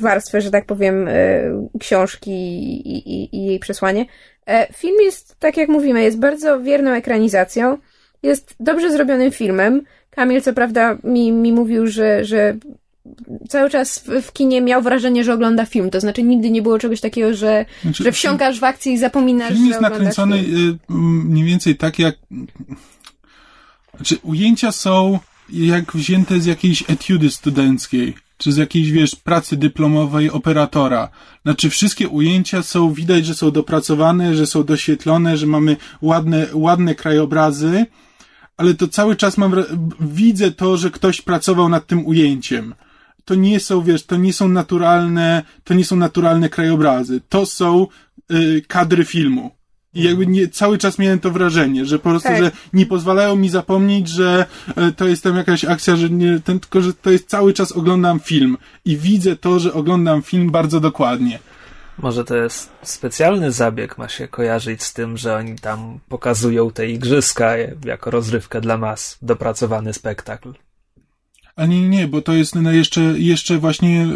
warstwę, że tak powiem, e, książki i, i, i jej przesłanie. E, film jest, tak jak mówimy, jest bardzo wierną ekranizacją. Jest dobrze zrobionym filmem. Kamil, co prawda, mi, mi mówił, że, że cały czas w, kinie miał wrażenie, że ogląda film. To znaczy, nigdy nie było czegoś takiego, że, Znaczy, że wsiąkasz w akcję i zapominasz, Film że jest nakręcony film. y, mniej więcej tak jak. Znaczy, ujęcia są jak wzięte z jakiejś etiudy studenckiej, czy z jakiejś, wiesz, pracy dyplomowej operatora. Znaczy, wszystkie ujęcia są, widać, że są dopracowane, że są doświetlone, że mamy ładne, ładne krajobrazy, ale to cały czas mam, widzę to, że ktoś pracował nad tym ujęciem. To nie są, wiesz, to nie są naturalne, to nie są naturalne krajobrazy. To są y, kadry filmu. I jakby nie, cały czas miałem to wrażenie, że po prostu, Tak. że nie pozwalają mi zapomnieć, że e, to jest tam jakaś akcja, że nie, ten, tylko, że to jest cały czas oglądam film i widzę to, że oglądam film bardzo dokładnie. Może to jest specjalny zabieg, ma się kojarzyć z tym, że oni tam pokazują te igrzyska jako rozrywkę dla mas, dopracowany spektakl. Ale nie, nie, nie, bo to jest no, jeszcze, jeszcze właśnie,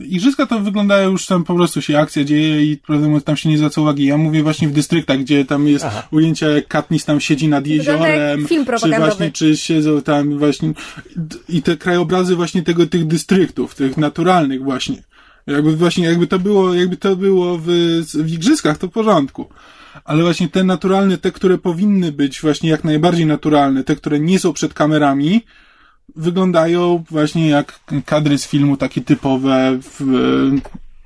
igrzyska to wyglądają już tam po prostu się akcja dzieje i mówiąc tam się nie zwraca uwagi. Ja mówię właśnie w dystryktach, gdzie tam jest Aha. ujęcia jak Katniss tam siedzi nad jeziorem, film czy właśnie, czy siedzą tam właśnie i te krajobrazy właśnie tego, tych dystryktów, tych naturalnych właśnie. Jakby właśnie, jakby to było, jakby to było w, w igrzyskach, to w porządku. Ale właśnie te naturalne, te, które powinny być właśnie jak najbardziej naturalne, te, które nie są przed kamerami, wyglądają właśnie jak kadry z filmu takie typowe, w,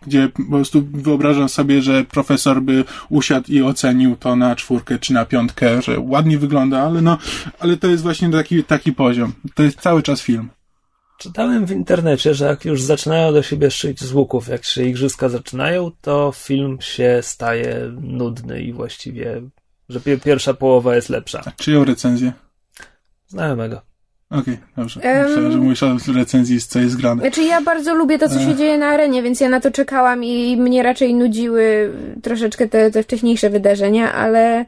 gdzie po prostu wyobrażam sobie, że profesor by usiadł i ocenił to na czwórkę czy na piątkę, że ładnie wygląda, ale no, ale to jest właśnie taki, taki poziom. To jest cały czas film. Czytałem w internecie, że jak już zaczynają do siebie szyć z łuków, jak się igrzyska zaczynają, to film się staje nudny i właściwie, że pi- pierwsza połowa jest lepsza. A czyją recenzję? Znajomego. Okej, dobrze. Em. Myślałem, że mówisz o recenzji, co jest grane. Znaczy ja bardzo lubię to, co się dzieje na arenie, więc ja na to czekałam i mnie raczej nudziły troszeczkę te, te wcześniejsze wydarzenia, ale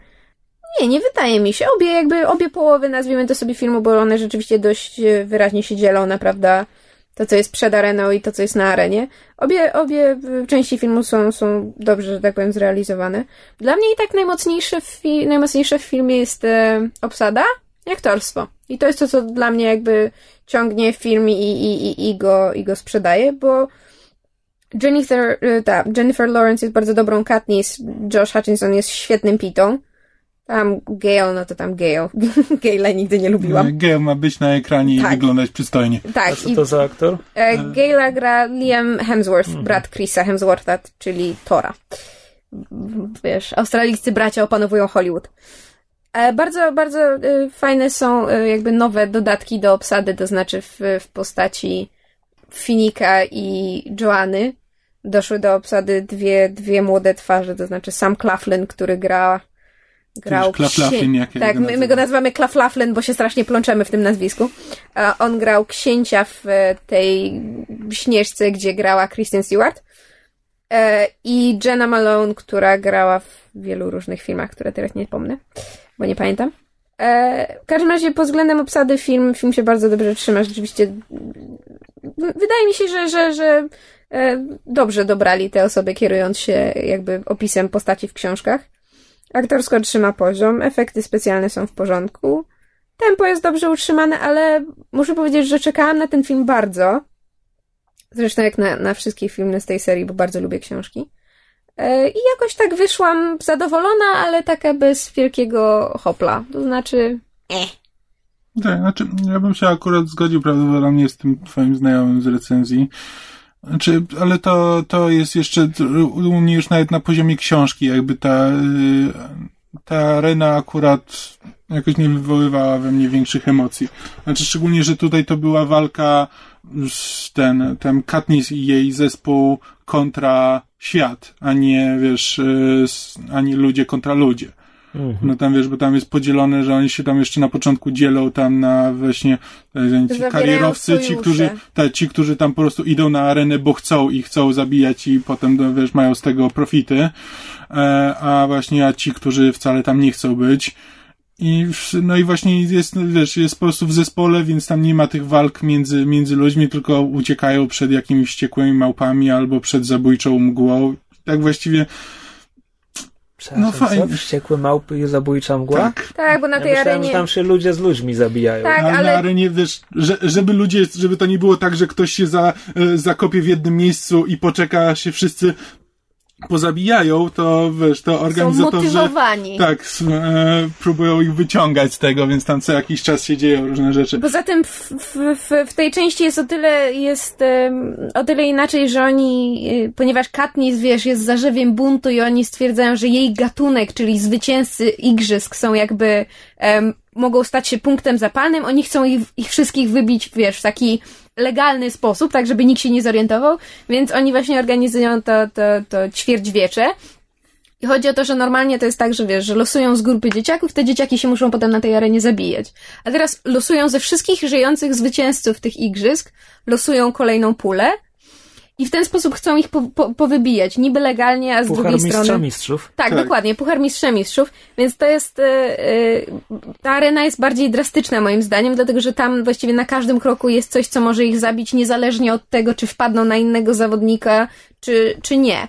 nie, nie wydaje mi się. Obie jakby, obie połowy, nazwijmy to sobie filmu, bo one rzeczywiście dość e, wyraźnie się dzielą, naprawdę. To, co jest przed areną i to, co jest na arenie. Obie, obie e, części filmu są, są dobrze, że tak powiem, zrealizowane. Dla mnie i tak najmocniejsze w, fi- najmocniejsze w filmie jest e, obsada i aktorstwo. I to jest to, co dla mnie jakby ciągnie film i, i, i, i, go, i go sprzedaje, bo Jennifer, y, ta, Jennifer Lawrence jest bardzo dobrą Katniss, Josh Hutchinson jest świetnym Pitą. Tam Gale, no to tam Gale. Gale'a nigdy nie lubiłam. Geo ma być na ekranie Tak. i wyglądać przystojnie. A Tak, co i to za aktor? e, Gale'a gra Liam Hemsworth, brat Chrisa Hemswortha, czyli Tora. Wiesz, australijscy bracia opanowują Hollywood. E, Bardzo, bardzo e, fajne są jakby nowe dodatki do obsady, to znaczy w, w postaci Finika i Joanny. Doszły do obsady dwie, dwie młode twarze, to znaczy Sam Claflin, który gra grał jak ja Tak, my, my go nazywam. nazywamy Claflin, bo się strasznie plączemy w tym nazwisku. A on grał księcia w e, tej śnieżce, gdzie grała Kristen Stewart. E, I Jenna Malone, która grała w wielu różnych filmach, które teraz nie pomnę, bo nie pamiętam. E, w każdym razie pod względem obsady film, film się bardzo dobrze trzyma. Rzeczywiście wydaje mi się, że, że, że dobrze dobrali te osoby, kierując się jakby opisem postaci w książkach. Aktorsko trzyma poziom, efekty specjalne są w porządku. Tempo jest dobrze utrzymane, ale muszę powiedzieć, że czekałam na ten film bardzo. Zresztą jak na, na wszystkie filmy z tej serii, bo bardzo lubię książki. E, I jakoś tak wyszłam zadowolona, ale taka bez wielkiego hopla. To znaczy, eh. Tak, znaczy, ja bym się akurat zgodził prawdopodobnie z tym twoim znajomym z recenzji. Znaczy, ale to, to jest jeszcze u mnie już nawet na poziomie książki, jakby ta, y, ta arena akurat jakoś nie wywoływała we mnie większych emocji. Znaczy, szczególnie, że tutaj to była walka z ten, ten Katniss i jej zespół kontra świat, a nie, wiesz, y, a nie ludzie kontra ludzie. Mhm. No tam wiesz, bo tam jest podzielone, że oni się tam jeszcze na początku dzielą tam na właśnie ci karierowcy, ci którzy, ta, ci, którzy tam po prostu idą na arenę, bo chcą i chcą zabijać i potem, no, wiesz, mają z tego profity, e, a właśnie a ci, którzy wcale tam nie chcą być. I, no i właśnie jest, wiesz, jest po prostu w zespole, więc tam nie ma tych walk między, między ludźmi, tylko uciekają przed jakimiś wściekłymi małpami albo przed zabójczą mgłą. Tak właściwie no fajnie. Co? Wściekłe małpy i zabójcza mgła? Tak, tak bo na tej ja myślałem, arenie... że tam się ludzie z ludźmi zabijają. Tak, ale, ale... na arenie, wiesz, że, żeby ludzie, żeby to nie było tak, że ktoś się za, e, zakopie w jednym miejscu i poczeka się wszyscy pozabijają, to wiesz, to organizatorzy... Są motywowani. Tak, e, próbują ich wyciągać z tego, więc tam co jakiś czas się dzieją różne rzeczy. Poza tym w, w, w tej części jest o tyle, jest um, o tyle inaczej, że oni, y, ponieważ Katniss, wiesz, jest zarzewiem buntu i oni stwierdzają, że jej gatunek, czyli zwycięzcy igrzysk są jakby um, mogą stać się punktem zapalnym, oni chcą ich, ich wszystkich wybić, wiesz, w taki legalny sposób, tak żeby nikt się nie zorientował, więc oni właśnie organizują to, to, to ćwierćwiecze. I chodzi o to, że normalnie to jest tak, że wiesz, że losują z grupy dzieciaków, te dzieciaki się muszą potem na tej arenie zabijać. A teraz losują ze wszystkich żyjących zwycięzców tych igrzysk, losują kolejną pulę i w ten sposób chcą ich po, po, powybijać, niby legalnie, a z Puchar drugiej strony... mistrzów. Tak, tak, dokładnie, Puchar Mistrza Mistrzów, więc to jest... Yy, ta arena jest bardziej drastyczna moim zdaniem, dlatego że tam właściwie na każdym kroku jest coś, co może ich zabić, niezależnie od tego, czy wpadną na innego zawodnika, czy, czy nie.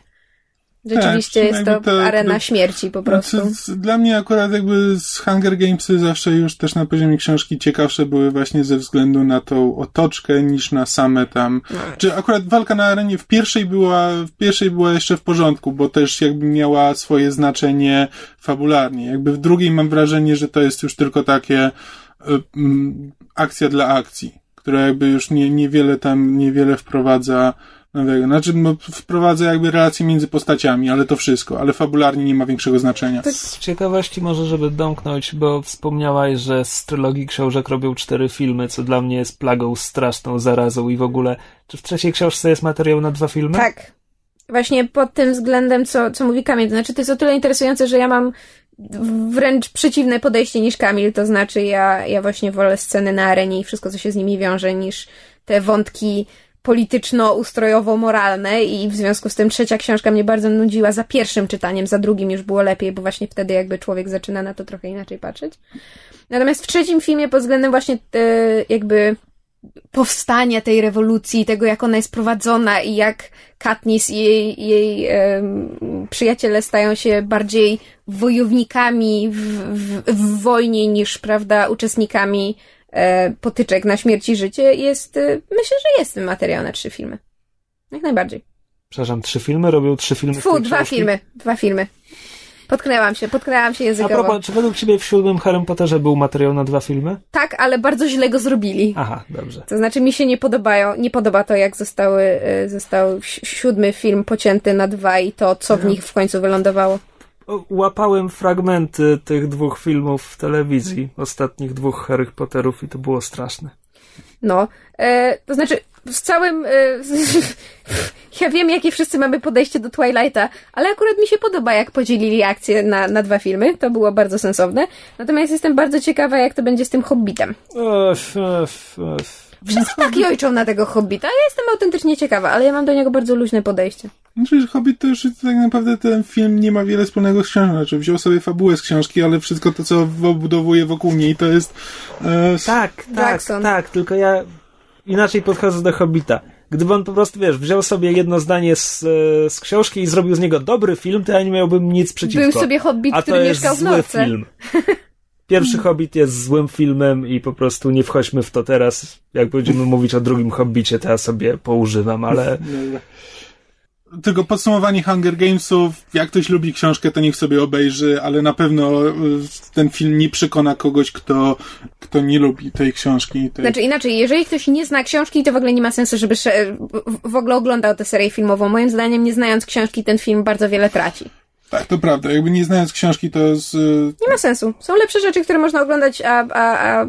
Rzeczywiście tak, jest to, to arena śmierci po prostu. Znaczy, dla mnie akurat jakby z Hunger Gamesy zawsze już też na poziomie książki ciekawsze były właśnie ze względu na tą otoczkę niż na same tam. No. Czy akurat walka na arenie w pierwszej była, w pierwszej była jeszcze w porządku, bo też jakby miała swoje znaczenie fabularnie. Jakby w drugiej mam wrażenie, że to jest już tylko takie y, y, akcja dla akcji, która jakby już nie, niewiele tam, niewiele wprowadza nowego. Znaczy, no, wprowadza jakby relacje między postaciami, ale to wszystko, ale fabularnie nie ma większego znaczenia. Tak z ciekawości może, żeby domknąć, bo wspomniałaś, że z trylogii książek robią cztery filmy, co dla mnie jest plagą straszną, zarazą i w ogóle. Czy w trzeciej książce jest materiał na dwa filmy? Tak. Właśnie pod tym względem, co, co mówi Kamil. To znaczy, to jest o tyle interesujące, że ja mam wręcz przeciwne podejście niż Kamil, to znaczy ja, ja właśnie wolę sceny na arenie i wszystko, co się z nimi wiąże, niż te wątki polityczno-ustrojowo-moralne i w związku z tym trzecia książka mnie bardzo nudziła za pierwszym czytaniem, za drugim już było lepiej, bo właśnie wtedy jakby człowiek zaczyna na to trochę inaczej patrzeć. Natomiast w trzecim filmie pod względem właśnie te, jakby powstania tej rewolucji, tego jak ona jest prowadzona i jak Katniss i jej, jej um, przyjaciele stają się bardziej wojownikami w, w, w wojnie niż, prawda, uczestnikami E, potyczek na śmierć i życie jest, e, myślę, że jest materiał na trzy filmy. Jak najbardziej. Przepraszam, trzy filmy? Robią trzy filmy? Fu, dwa książki? filmy, dwa filmy. Potknęłam się, potknęłam się językowo. A propos, czy według Ciebie w siódmym Harry Potterze był materiał na dwa filmy? Tak, ale bardzo źle go zrobili. Aha, dobrze. To znaczy mi się nie podobają, nie podoba to, jak zostały, e, został siódmy film pocięty na dwa i to, co w nich w końcu wylądowało łapałem fragmenty tych dwóch filmów w telewizji, ostatnich dwóch Harry Potterów i to było straszne. No, e, to znaczy z całym... E, ja wiem, jakie wszyscy mamy podejście do Twilighta, ale akurat mi się podoba, jak podzielili akcję na, na dwa filmy. To było bardzo sensowne. Natomiast jestem bardzo ciekawa, jak to będzie z tym Hobbitem. Uf, uf, uf. Wszyscy tak jojczą na tego Hobbita. Ja jestem autentycznie ciekawa, ale ja mam do niego bardzo luźne podejście. Znaczy, Hobbit to już tak naprawdę ten film nie ma wiele wspólnego z książką. Znaczy, wziął sobie fabułę z książki, ale wszystko to, co obudowuje wokół niej, to jest... E, tak, tak, Jackson. tak, tylko ja inaczej podchodzę do Hobbita. Gdyby on po prostu, wiesz, wziął sobie jedno zdanie z, e, z książki i zrobił z niego dobry film, to ja nie miałbym nic przeciwko. Był sobie Hobbit, A to który jest mieszkał w zły Norce. film. Pierwszy Hobbit jest złym filmem i po prostu nie wchodźmy w to teraz. Jak będziemy mówić o drugim Hobbicie, to ja sobie poużywam, ale Tylko podsumowanie Hunger Gamesów. Jak ktoś lubi książkę, to niech sobie obejrzy, ale na pewno y, ten film nie przekona kogoś, kto, kto nie lubi tej książki. Tej... Znaczy inaczej, jeżeli ktoś nie zna książki, to w ogóle nie ma sensu, żeby w ogóle oglądał tę serię filmową. Moim zdaniem, nie znając książki, ten film bardzo wiele traci. Tak, to prawda. Jakby nie znając książki, to z, y, Nie ma sensu. Są lepsze rzeczy, które można oglądać, a, a, a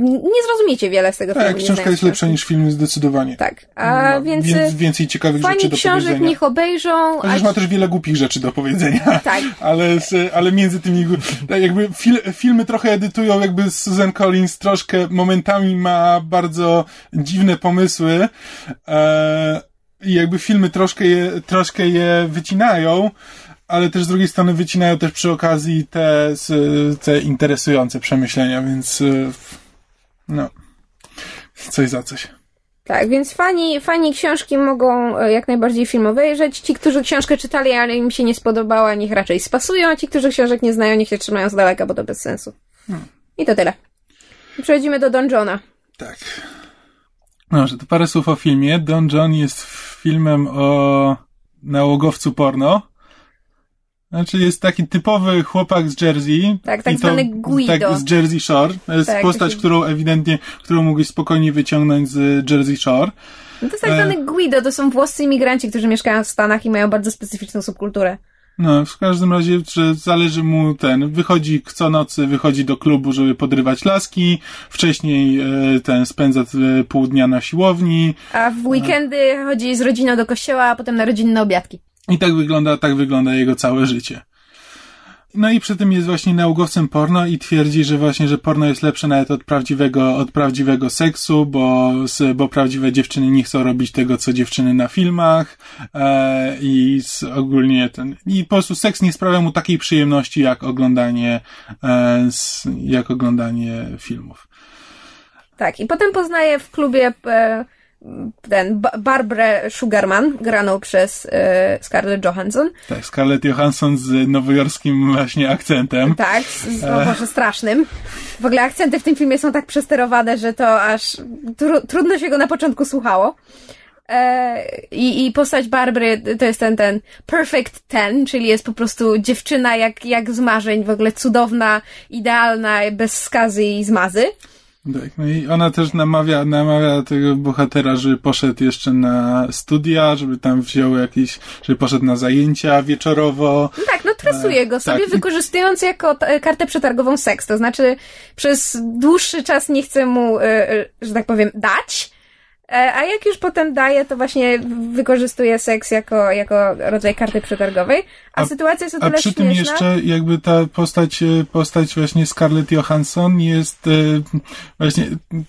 nie zrozumiecie wiele z tego tak, filmu. nie książka jest lepsza niż film, zdecydowanie. Tak, a No, więc, więc więcej ciekawych rzeczy do książek powiedzenia. niech obejrzą, a Chociaż ma też wiele głupich rzeczy do powiedzenia. Tak. Ale, z, ale między tymi, tak jakby fil, filmy trochę edytują jakby Susan Collins troszkę momentami ma bardzo dziwne pomysły e, i jakby filmy troszkę je, troszkę je wycinają, ale też z drugiej strony wycinają też przy okazji te, te interesujące przemyślenia, więc e, no, coś za coś. Tak, więc fani, fani książki mogą e, jak najbardziej film obejrzeć. Ci, którzy książkę czytali, ale im się nie spodobała, niech raczej spasują, a ci, którzy książek nie znają, niech się trzymają z daleka, bo to bez sensu. I to tyle. Przechodzimy do Don Johna. Tak. Dobrze, to parę słów o filmie. Don John jest filmem o nałogowcu porno. Znaczy jest taki typowy chłopak z Jersey. Tak, tak zwany Guido. Tak, z Jersey Shore. To jest Tak, postać, taki- którą ewidentnie, którą mógłbyś spokojnie wyciągnąć z Jersey Shore. No to jest tak E. zwany Guido, to są włoscy imigranci, którzy mieszkają w Stanach i mają bardzo specyficzną subkulturę. No, w każdym razie, że zależy mu ten, wychodzi co nocy, wychodzi do klubu, żeby podrywać laski, wcześniej e, ten spędza e, pół dnia na siłowni, A w weekendy chodzi z rodziną do kościoła, a potem na rodzinne obiadki. I tak wygląda, tak wygląda jego całe życie. No i przy tym jest właśnie naukowcem porno i twierdzi, że właśnie, że porno jest lepsze nawet od prawdziwego, od prawdziwego seksu, bo, bo prawdziwe dziewczyny nie chcą robić tego, co dziewczyny na filmach e, i s- ogólnie ten, i po prostu seks nie sprawia mu takiej przyjemności jak oglądanie, e, s, jak oglądanie filmów. Tak, i potem poznaje w klubie e, ten Ba- Barbrę Sugarman, graną przez e, Scarlett Johansson. Tak, Scarlett Johansson z nowojorskim właśnie akcentem. Tak, z, z o Boże, strasznym. W ogóle akcenty w tym filmie są tak przesterowane, że to aż tru, trudno się go na początku słuchało. E, i, I postać Barbry to jest ten, ten perfect ten, czyli jest po prostu dziewczyna jak, jak z marzeń, w ogóle cudowna, idealna, bez skazy i zmazy. Tak, no i ona też namawia, namawia tego bohatera, żeby poszedł jeszcze na studia, żeby tam wziął jakieś, żeby poszedł na zajęcia wieczorowo. No tak, no tresuje go sobie, tak. wykorzystując jako t- kartę przetargową seks. To znaczy, przez dłuższy czas nie chce mu, e, e, że tak powiem, dać. E, A jak już potem daje, to właśnie wykorzystuje seks jako, jako rodzaj karty przetargowej. A, A- sytuacja jest o A tyle przy tym śmieszna. jeszcze jakby ta postać, e, postać właśnie Scarlett Johansson jest e, właśnie,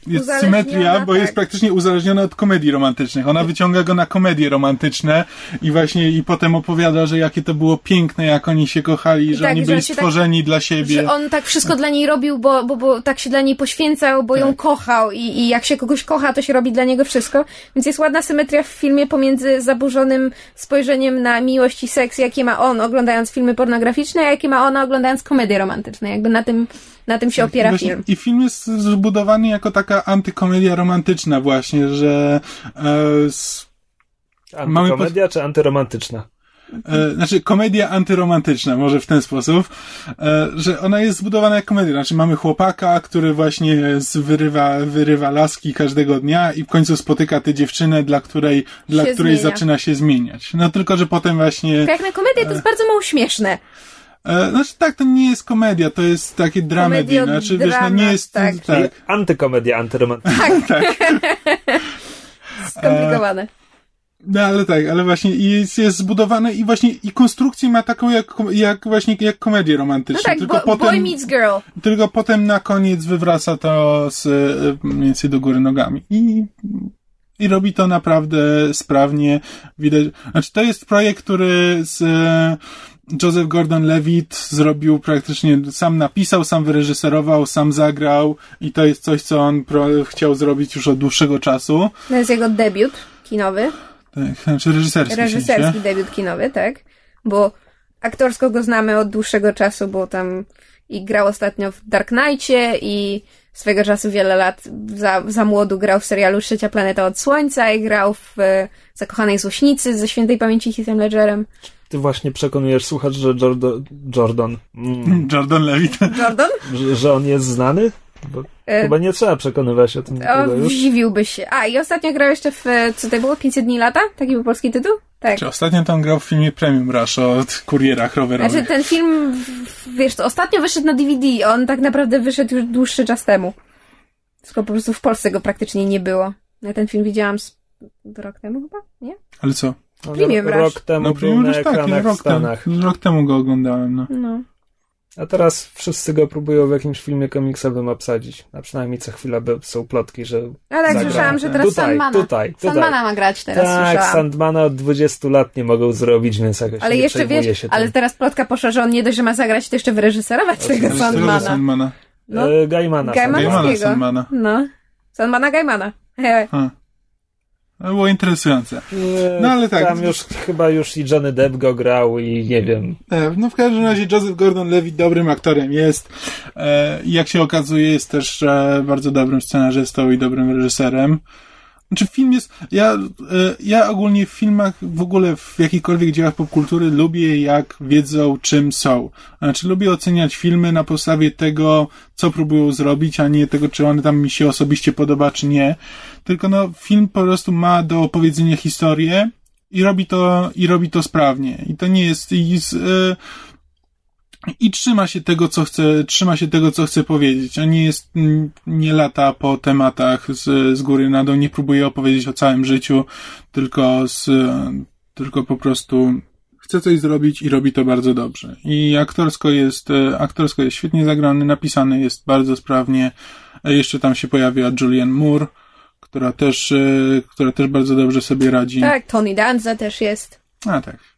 jest symetria, bo tak. jest praktycznie uzależniona od komedii romantycznych. Ona wyciąga go na komedie romantyczne i właśnie i potem opowiada, że jakie to było piękne, jak oni się kochali, że tak, oni że byli tak- stworzeni dla siebie. Że on tak wszystko dla niej robił, bo, bo, bo tak się dla niej poświęcał, bo ją Tak. kochał i, i jak się kogoś kocha, to się robi dla niego wszystko. Więc jest ładna symetria w filmie pomiędzy zaburzonym spojrzeniem na miłość i seks, jakie ma on oglądając filmy pornograficzne, a jakie ma ona oglądając komedie romantyczne. Jakby na tym, na tym się opiera Właśnie- film. I film jest zbudowany jako taka antykomedia romantyczna właśnie, że e, s, Mamy Antykomedia czy antyromantyczna? E, znaczy komedia antyromantyczna, może w ten sposób, e, że ona jest zbudowana jak komedia. Znaczy mamy chłopaka, który właśnie z, wyrywa, wyrywa laski każdego dnia i w końcu spotyka tę dziewczynę, dla której, dla Się której zmienia. zaczyna się zmieniać. No tylko, że potem właśnie... Tak jak na komedię to jest bardzo mało śmieszne. E, znaczy tak, to nie jest komedia, to jest takie dramedy. Znaczy wiesz, no nie jest... tak. Tak. antykomedia antyromantyczna. Skomplikowane. No ale tak, ale właśnie jest, jest zbudowane i właśnie i konstrukcję ma taką jak, jak właśnie jak komedię No romantyczną. tak, tylko, bo, potem, boy meets girl. tylko potem na koniec wywraca to z, e, mniej więcej do góry nogami. I, I robi to naprawdę sprawnie. Widać, znaczy to jest projekt, który z, Joseph Gordon-Levitt zrobił praktycznie, sam napisał, sam wyreżyserował, sam zagrał i to jest coś, co on pro, chciał zrobić już od dłuższego czasu. To jest jego debiut kinowy. Tak, znaczy reżyserski. Reżyserski sensie. debiut kinowy, tak. Bo aktorsko go znamy od dłuższego czasu, bo tam i grał ostatnio w Dark Knightie i swego czasu wiele lat za, za młodu grał w serialu Trzecia Planeta od Słońca i grał w e, Zakochanej Złośnicy ze świętej pamięci Heathem Ledgerem. Ty właśnie przekonujesz słuchacz, że Jordan, Jordan mm, Jordan Levitt. Jordan? że, że on jest znany? Bo E, chyba nie trzeba przekonywać o tym o, zdziwiłbyś się. A, i ostatnio grał jeszcze w, co to było, 500 dni lata? Taki był polski tytuł? Tak. Czy ostatnio tam grał w filmie Premium Rush o kurierach rowerowych. Znaczy ten film, wiesz, to ostatnio wyszedł na DVD, on tak naprawdę wyszedł już dłuższy czas temu. Tylko po prostu w Polsce go praktycznie nie było. Ja ten film widziałam z rok temu chyba, nie? Ale co? Premium Rush. rok temu No był Premium na Rush tak, rok temu, Stanach. rok temu go oglądałem, no. No. A teraz wszyscy go próbują w jakimś filmie komiksowym obsadzić. A przynajmniej co chwila są plotki, że Ale tak Zagra. słyszałam, że teraz Tutaj, Sandmana. tutaj, tutaj. Sandmana ma grać teraz, tak, słyszałam. Sandmana od 20 lat nie mogą zrobić, więc jakoś Ale nie jeszcze wiesz, się ale tym. teraz plotka poszła, że on nie dość, że ma zagrać, to jeszcze wyreżyserować tego Sandmana. Sandmana? No. E, Gaimana. Gaimana. Sandmana. Gaimana Manowskiego. Sandmana. No. Sandmana Gaimana. He. Ha. Było interesujące. No, ale tak. Tam już chyba już i Johnny Depp go grał i nie wiem. E, No w każdym razie Joseph Gordon-Levitt dobrym aktorem jest. E, i Jak się okazuje jest też e, bardzo dobrym scenarzystą i dobrym reżyserem. Znaczy film jest, ja, e, ja ogólnie w filmach, w ogóle w jakichkolwiek dziełach popkultury lubię jak wiedzą czym są. Znaczy lubię oceniać filmy na podstawie tego, co próbują zrobić, a nie tego, czy one tam mi się osobiście podoba, czy nie. Tylko no, film po prostu ma do opowiedzenia historię i robi to, i robi to sprawnie. I to nie jest, i z, e, i trzyma się tego, co chce, trzyma się tego, co chce powiedzieć, a nie jest, nie lata po tematach z, z góry na dół, nie próbuje opowiedzieć o całym życiu, tylko z, tylko po prostu chce coś zrobić i robi to bardzo dobrze. I aktorsko jest, aktorsko jest świetnie zagrany, napisany jest bardzo sprawnie, jeszcze tam się pojawia Julianne Moore, która też, e, która też bardzo dobrze sobie radzi. Tak, Tony Danza też jest. A tak.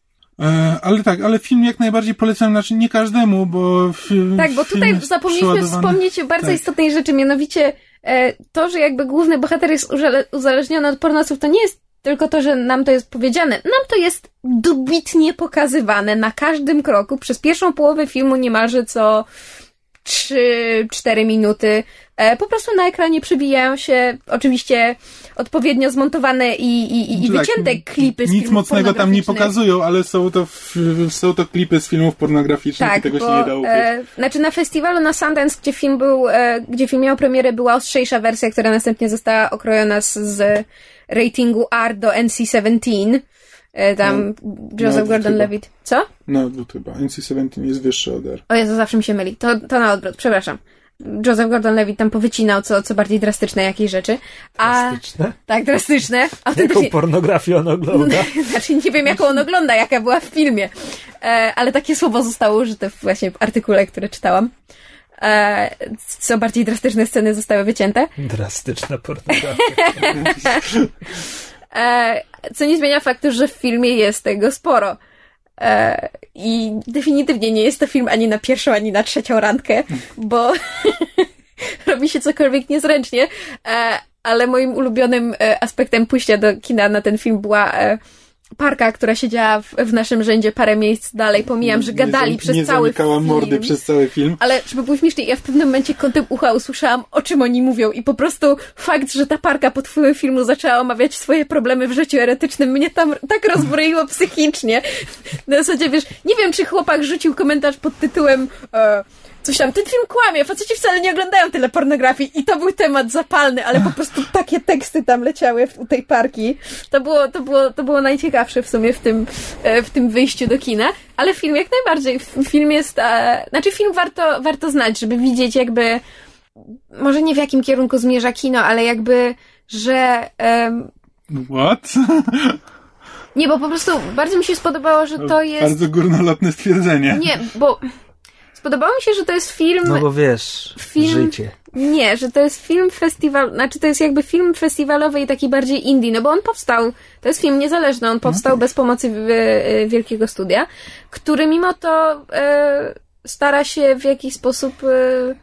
E, ale tak, ale film jak najbardziej polecam, znaczy nie każdemu, bo film, Tak, bo tutaj zapomnieliśmy wspomnieć o bardzo Tak. istotnej rzeczy, mianowicie e, to, że jakby główny bohater jest uzależniony od pornosów, to nie jest tylko to, że nam to jest powiedziane. Nam to jest dobitnie pokazywane na każdym kroku. Przez pierwszą połowę filmu niemalże co 3-4 minuty. E, po prostu na ekranie przewijają się oczywiście odpowiednio zmontowane i, i, i, i Tak, wycięte klipy z Nic filmów mocnego tam nie pokazują, ale są to, są to klipy z filmów pornograficznych i Tak, tego bo, się nie da ukryć. e, znaczy na festiwalu na Sundance, gdzie film był, e, gdzie film miał premierę, była ostrzejsza wersja, która następnie została okrojona z, z ratingu R do NC-17. E, tam Joseph no, Gordon-Levitt. Co? No, chyba. NC-17 jest wyższy od R. O Jezu, zawsze mi się myli. To, to na odwrót, przepraszam. Joseph Gordon-Levitt tam powycinał co, co bardziej drastyczne jakieś rzeczy. A, Drastyczne? tak, drastyczne. Jaką pornografię on ogląda? Znaczy nie wiem, jaką on ogląda, jaka była w filmie. E, ale takie słowo zostało użyte właśnie w artykule, który czytałam. E, co bardziej drastyczne sceny zostały wycięte. Drastyczna pornografia. E, co nie zmienia faktu, że w filmie jest tego sporo. E, I definitywnie nie jest to film ani na pierwszą, ani na trzecią randkę, bo robi się cokolwiek niezręcznie. E, ale moim ulubionym e, aspektem pójścia do kina na ten film była parka, która siedziała w, w naszym rzędzie parę miejsc dalej. Pomijam, że gadali nie, przez nie cały zamykała film. mordy przez cały film. Ale żeby było śmiesznie, ja w pewnym momencie kątem ucha usłyszałam, o czym oni mówią i po prostu fakt, że ta parka pod wpływem filmu zaczęła omawiać swoje problemy w życiu erotycznym, mnie tam tak rozbroiło psychicznie. Na zasadzie, wiesz, nie wiem, czy chłopak rzucił komentarz pod tytułem e, coś tam, ten film kłamie, faceci wcale nie oglądają tyle pornografii i to był temat zapalny, ale po prostu takie teksty tam leciały u tej parki. To było, to było, to było najciekawsze w sumie w tym, e, w tym wyjściu do kina, ale film jak najbardziej, film jest, e, znaczy film warto, warto znać, żeby widzieć jakby, może nie w jakim kierunku zmierza kino, ale jakby, że em, What? nie, bo po prostu bardzo mi się spodobało, że to jest Bardzo górnolotne stwierdzenie. nie, bo Podobało mi się, że to jest film... No bo wiesz, Film- życie. Nie, że to jest film festiwal, znaczy to jest jakby film festiwalowy i taki bardziej indie, no bo on powstał, to jest film niezależny, on powstał bez pomocy e, wielkiego studia, który mimo to e, stara się w jakiś sposób e,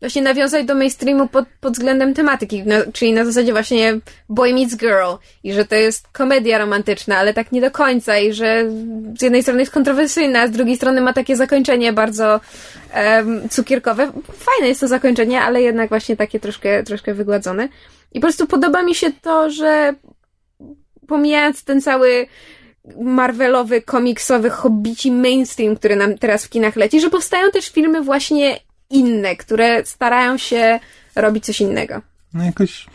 właśnie nawiązać do mainstreamu pod, pod względem tematyki, no, czyli na zasadzie właśnie boy meets girl i że to jest komedia romantyczna, ale tak nie do końca i że z jednej strony jest kontrowersyjna, a z drugiej strony ma takie zakończenie bardzo em, cukierkowe. Fajne jest to zakończenie, ale jednak właśnie takie troszkę, troszkę wygładzone. I po prostu podoba mi się to, że pomijając ten cały Marvelowy, komiksowy, hobbici mainstream, który nam teraz w kinach leci, że powstają też filmy właśnie inne, które starają się robić coś innego. No jakoś...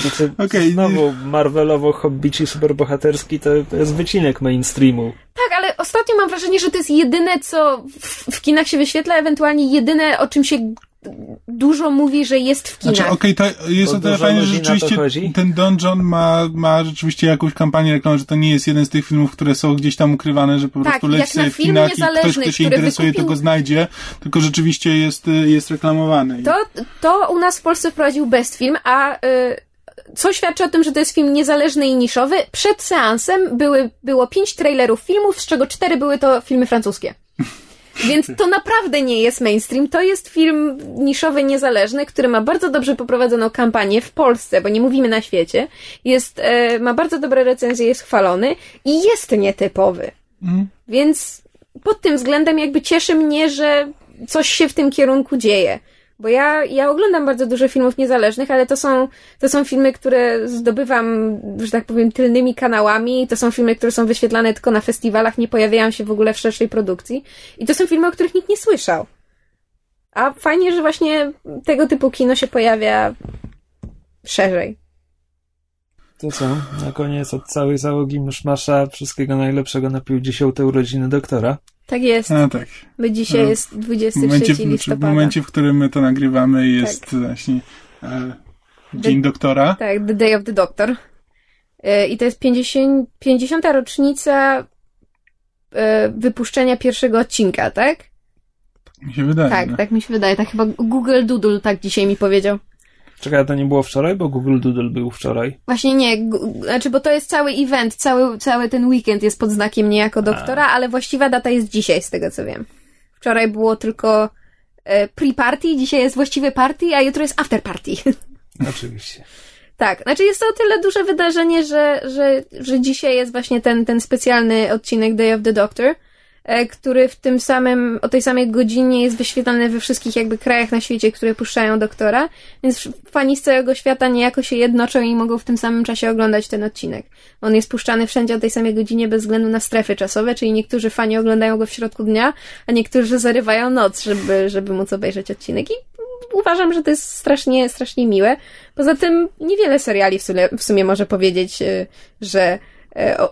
Znaczy, Okej, znowu Marvelowo hobbici superbohaterski to, to jest wycinek mainstreamu. Tak, ale ostatnio mam wrażenie, że to jest jedyne, co w, w kinach się wyświetla, ewentualnie jedyne, o czym się dużo mówi, że jest w kinach. Znaczy, okej, to jest o tyle fajne, że rzeczywiście ten Donjon ma, ma rzeczywiście jakąś kampanię reklamową, że to nie jest jeden z tych filmów, które są gdzieś tam ukrywane, że po Tak, prostu jak leci sobie w film kinach i ktoś, niezależny, kto się interesuje, wykupił- to go znajdzie, tylko rzeczywiście jest, y, jest reklamowany. To, to u nas w Polsce wprowadził Best Film, a y, co świadczy o tym, że to jest film niezależny i niszowy. Przed seansem były, było pięć trailerów filmów, z czego cztery były to filmy francuskie. Więc to naprawdę nie jest mainstream, to jest film niszowy, niezależny, który ma bardzo dobrze poprowadzoną kampanię w Polsce, bo nie mówimy na świecie. Jest, e, ma bardzo dobre recenzje, jest chwalony i jest nietypowy. Mhm. Więc pod tym względem jakby cieszy mnie, że coś się w tym kierunku dzieje. Bo ja, ja oglądam bardzo dużo filmów niezależnych, ale to są, to są filmy, które zdobywam, że tak powiem, tylnymi kanałami. To są filmy, które są wyświetlane tylko na festiwalach, nie pojawiają się w ogóle w szerszej produkcji. I to są filmy, o których nikt nie słyszał. A fajnie, że właśnie tego typu kino się pojawia szerzej. To co? Na koniec od całej załogi Myszmasza wszystkiego najlepszego na 50. urodziny doktora. Tak jest. A tak. Bo dzisiaj No. jest W 23 momencie, w, w listopada. momencie, w którym my to nagrywamy jest Tak. właśnie e, Dzień Doktora. Tak, The Day of the Doctor. E, I to jest 50, 50. rocznica e, wypuszczenia pierwszego odcinka, tak? Mi się wydaje. Tak, no. tak mi się wydaje. Tak chyba Google Doodle tak dzisiaj mi powiedział. Czekaj, a to nie było wczoraj, bo Google Doodle był wczoraj. Właśnie nie, znaczy, bo to jest cały event, cały, cały ten weekend jest pod znakiem niejako doktora, ale właściwa data jest dzisiaj, z tego co wiem. Wczoraj było tylko e, pre-party, dzisiaj jest właściwe party, a jutro jest after party. Oczywiście. Tak, znaczy jest to o tyle duże wydarzenie, że, że, że dzisiaj jest właśnie ten, ten specjalny odcinek Day of the Doctor, który w tym samym, o tej samej godzinie jest wyświetlany we wszystkich jakby krajach na świecie, które puszczają doktora, więc fani z całego świata niejako się jednoczą i mogą w tym samym czasie oglądać ten odcinek. On jest puszczany wszędzie o tej samej godzinie bez względu na strefy czasowe, czyli niektórzy fani oglądają go w środku dnia, a niektórzy zarywają noc, żeby, żeby móc obejrzeć odcinek i uważam, że to jest strasznie, strasznie miłe. Poza tym niewiele seriali w sumie, w sumie może powiedzieć, że e, o-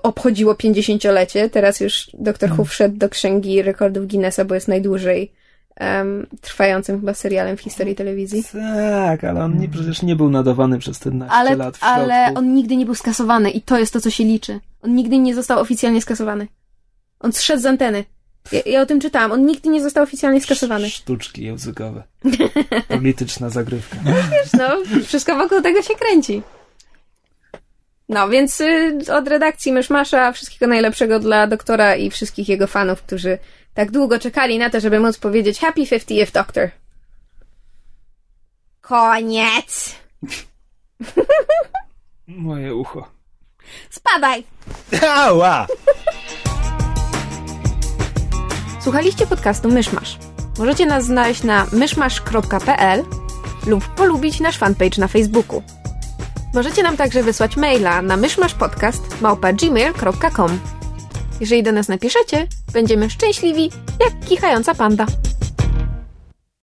obchodziło 50-lecie. Teraz już Dr. Who wszedł do księgi rekordów Guinnessa, bo jest najdłużej em, trwającym chyba serialem w historii telewizji. Tak, ale on nie, przecież nie był nadawany przez te naście Ale, lat w środku. ale on nigdy nie był skasowany i to jest to, co się liczy. On nigdy nie został oficjalnie skasowany. On zszedł z anteny. Ja, ja o tym czytałam. On nigdy nie został oficjalnie skasowany. Sztuczki językowe. Polityczna zagrywka. No, wszystko wokół tego się kręci. No, więc y, od redakcji Myszmasza wszystkiego najlepszego dla doktora i wszystkich jego fanów, którzy tak długo czekali na to, żeby móc powiedzieć Happy 50th Doctor. Koniec! Moje ucho. Spadaj! Ała! Słuchaliście podcastu Myszmasz. Możecie nas znaleźć na myszmasz.pl lub polubić nasz fanpage na Facebooku. Możecie nam także wysłać maila na myszmaszpodcast.gmail.com Jeżeli do nas napiszecie, będziemy szczęśliwi jak kichająca panda.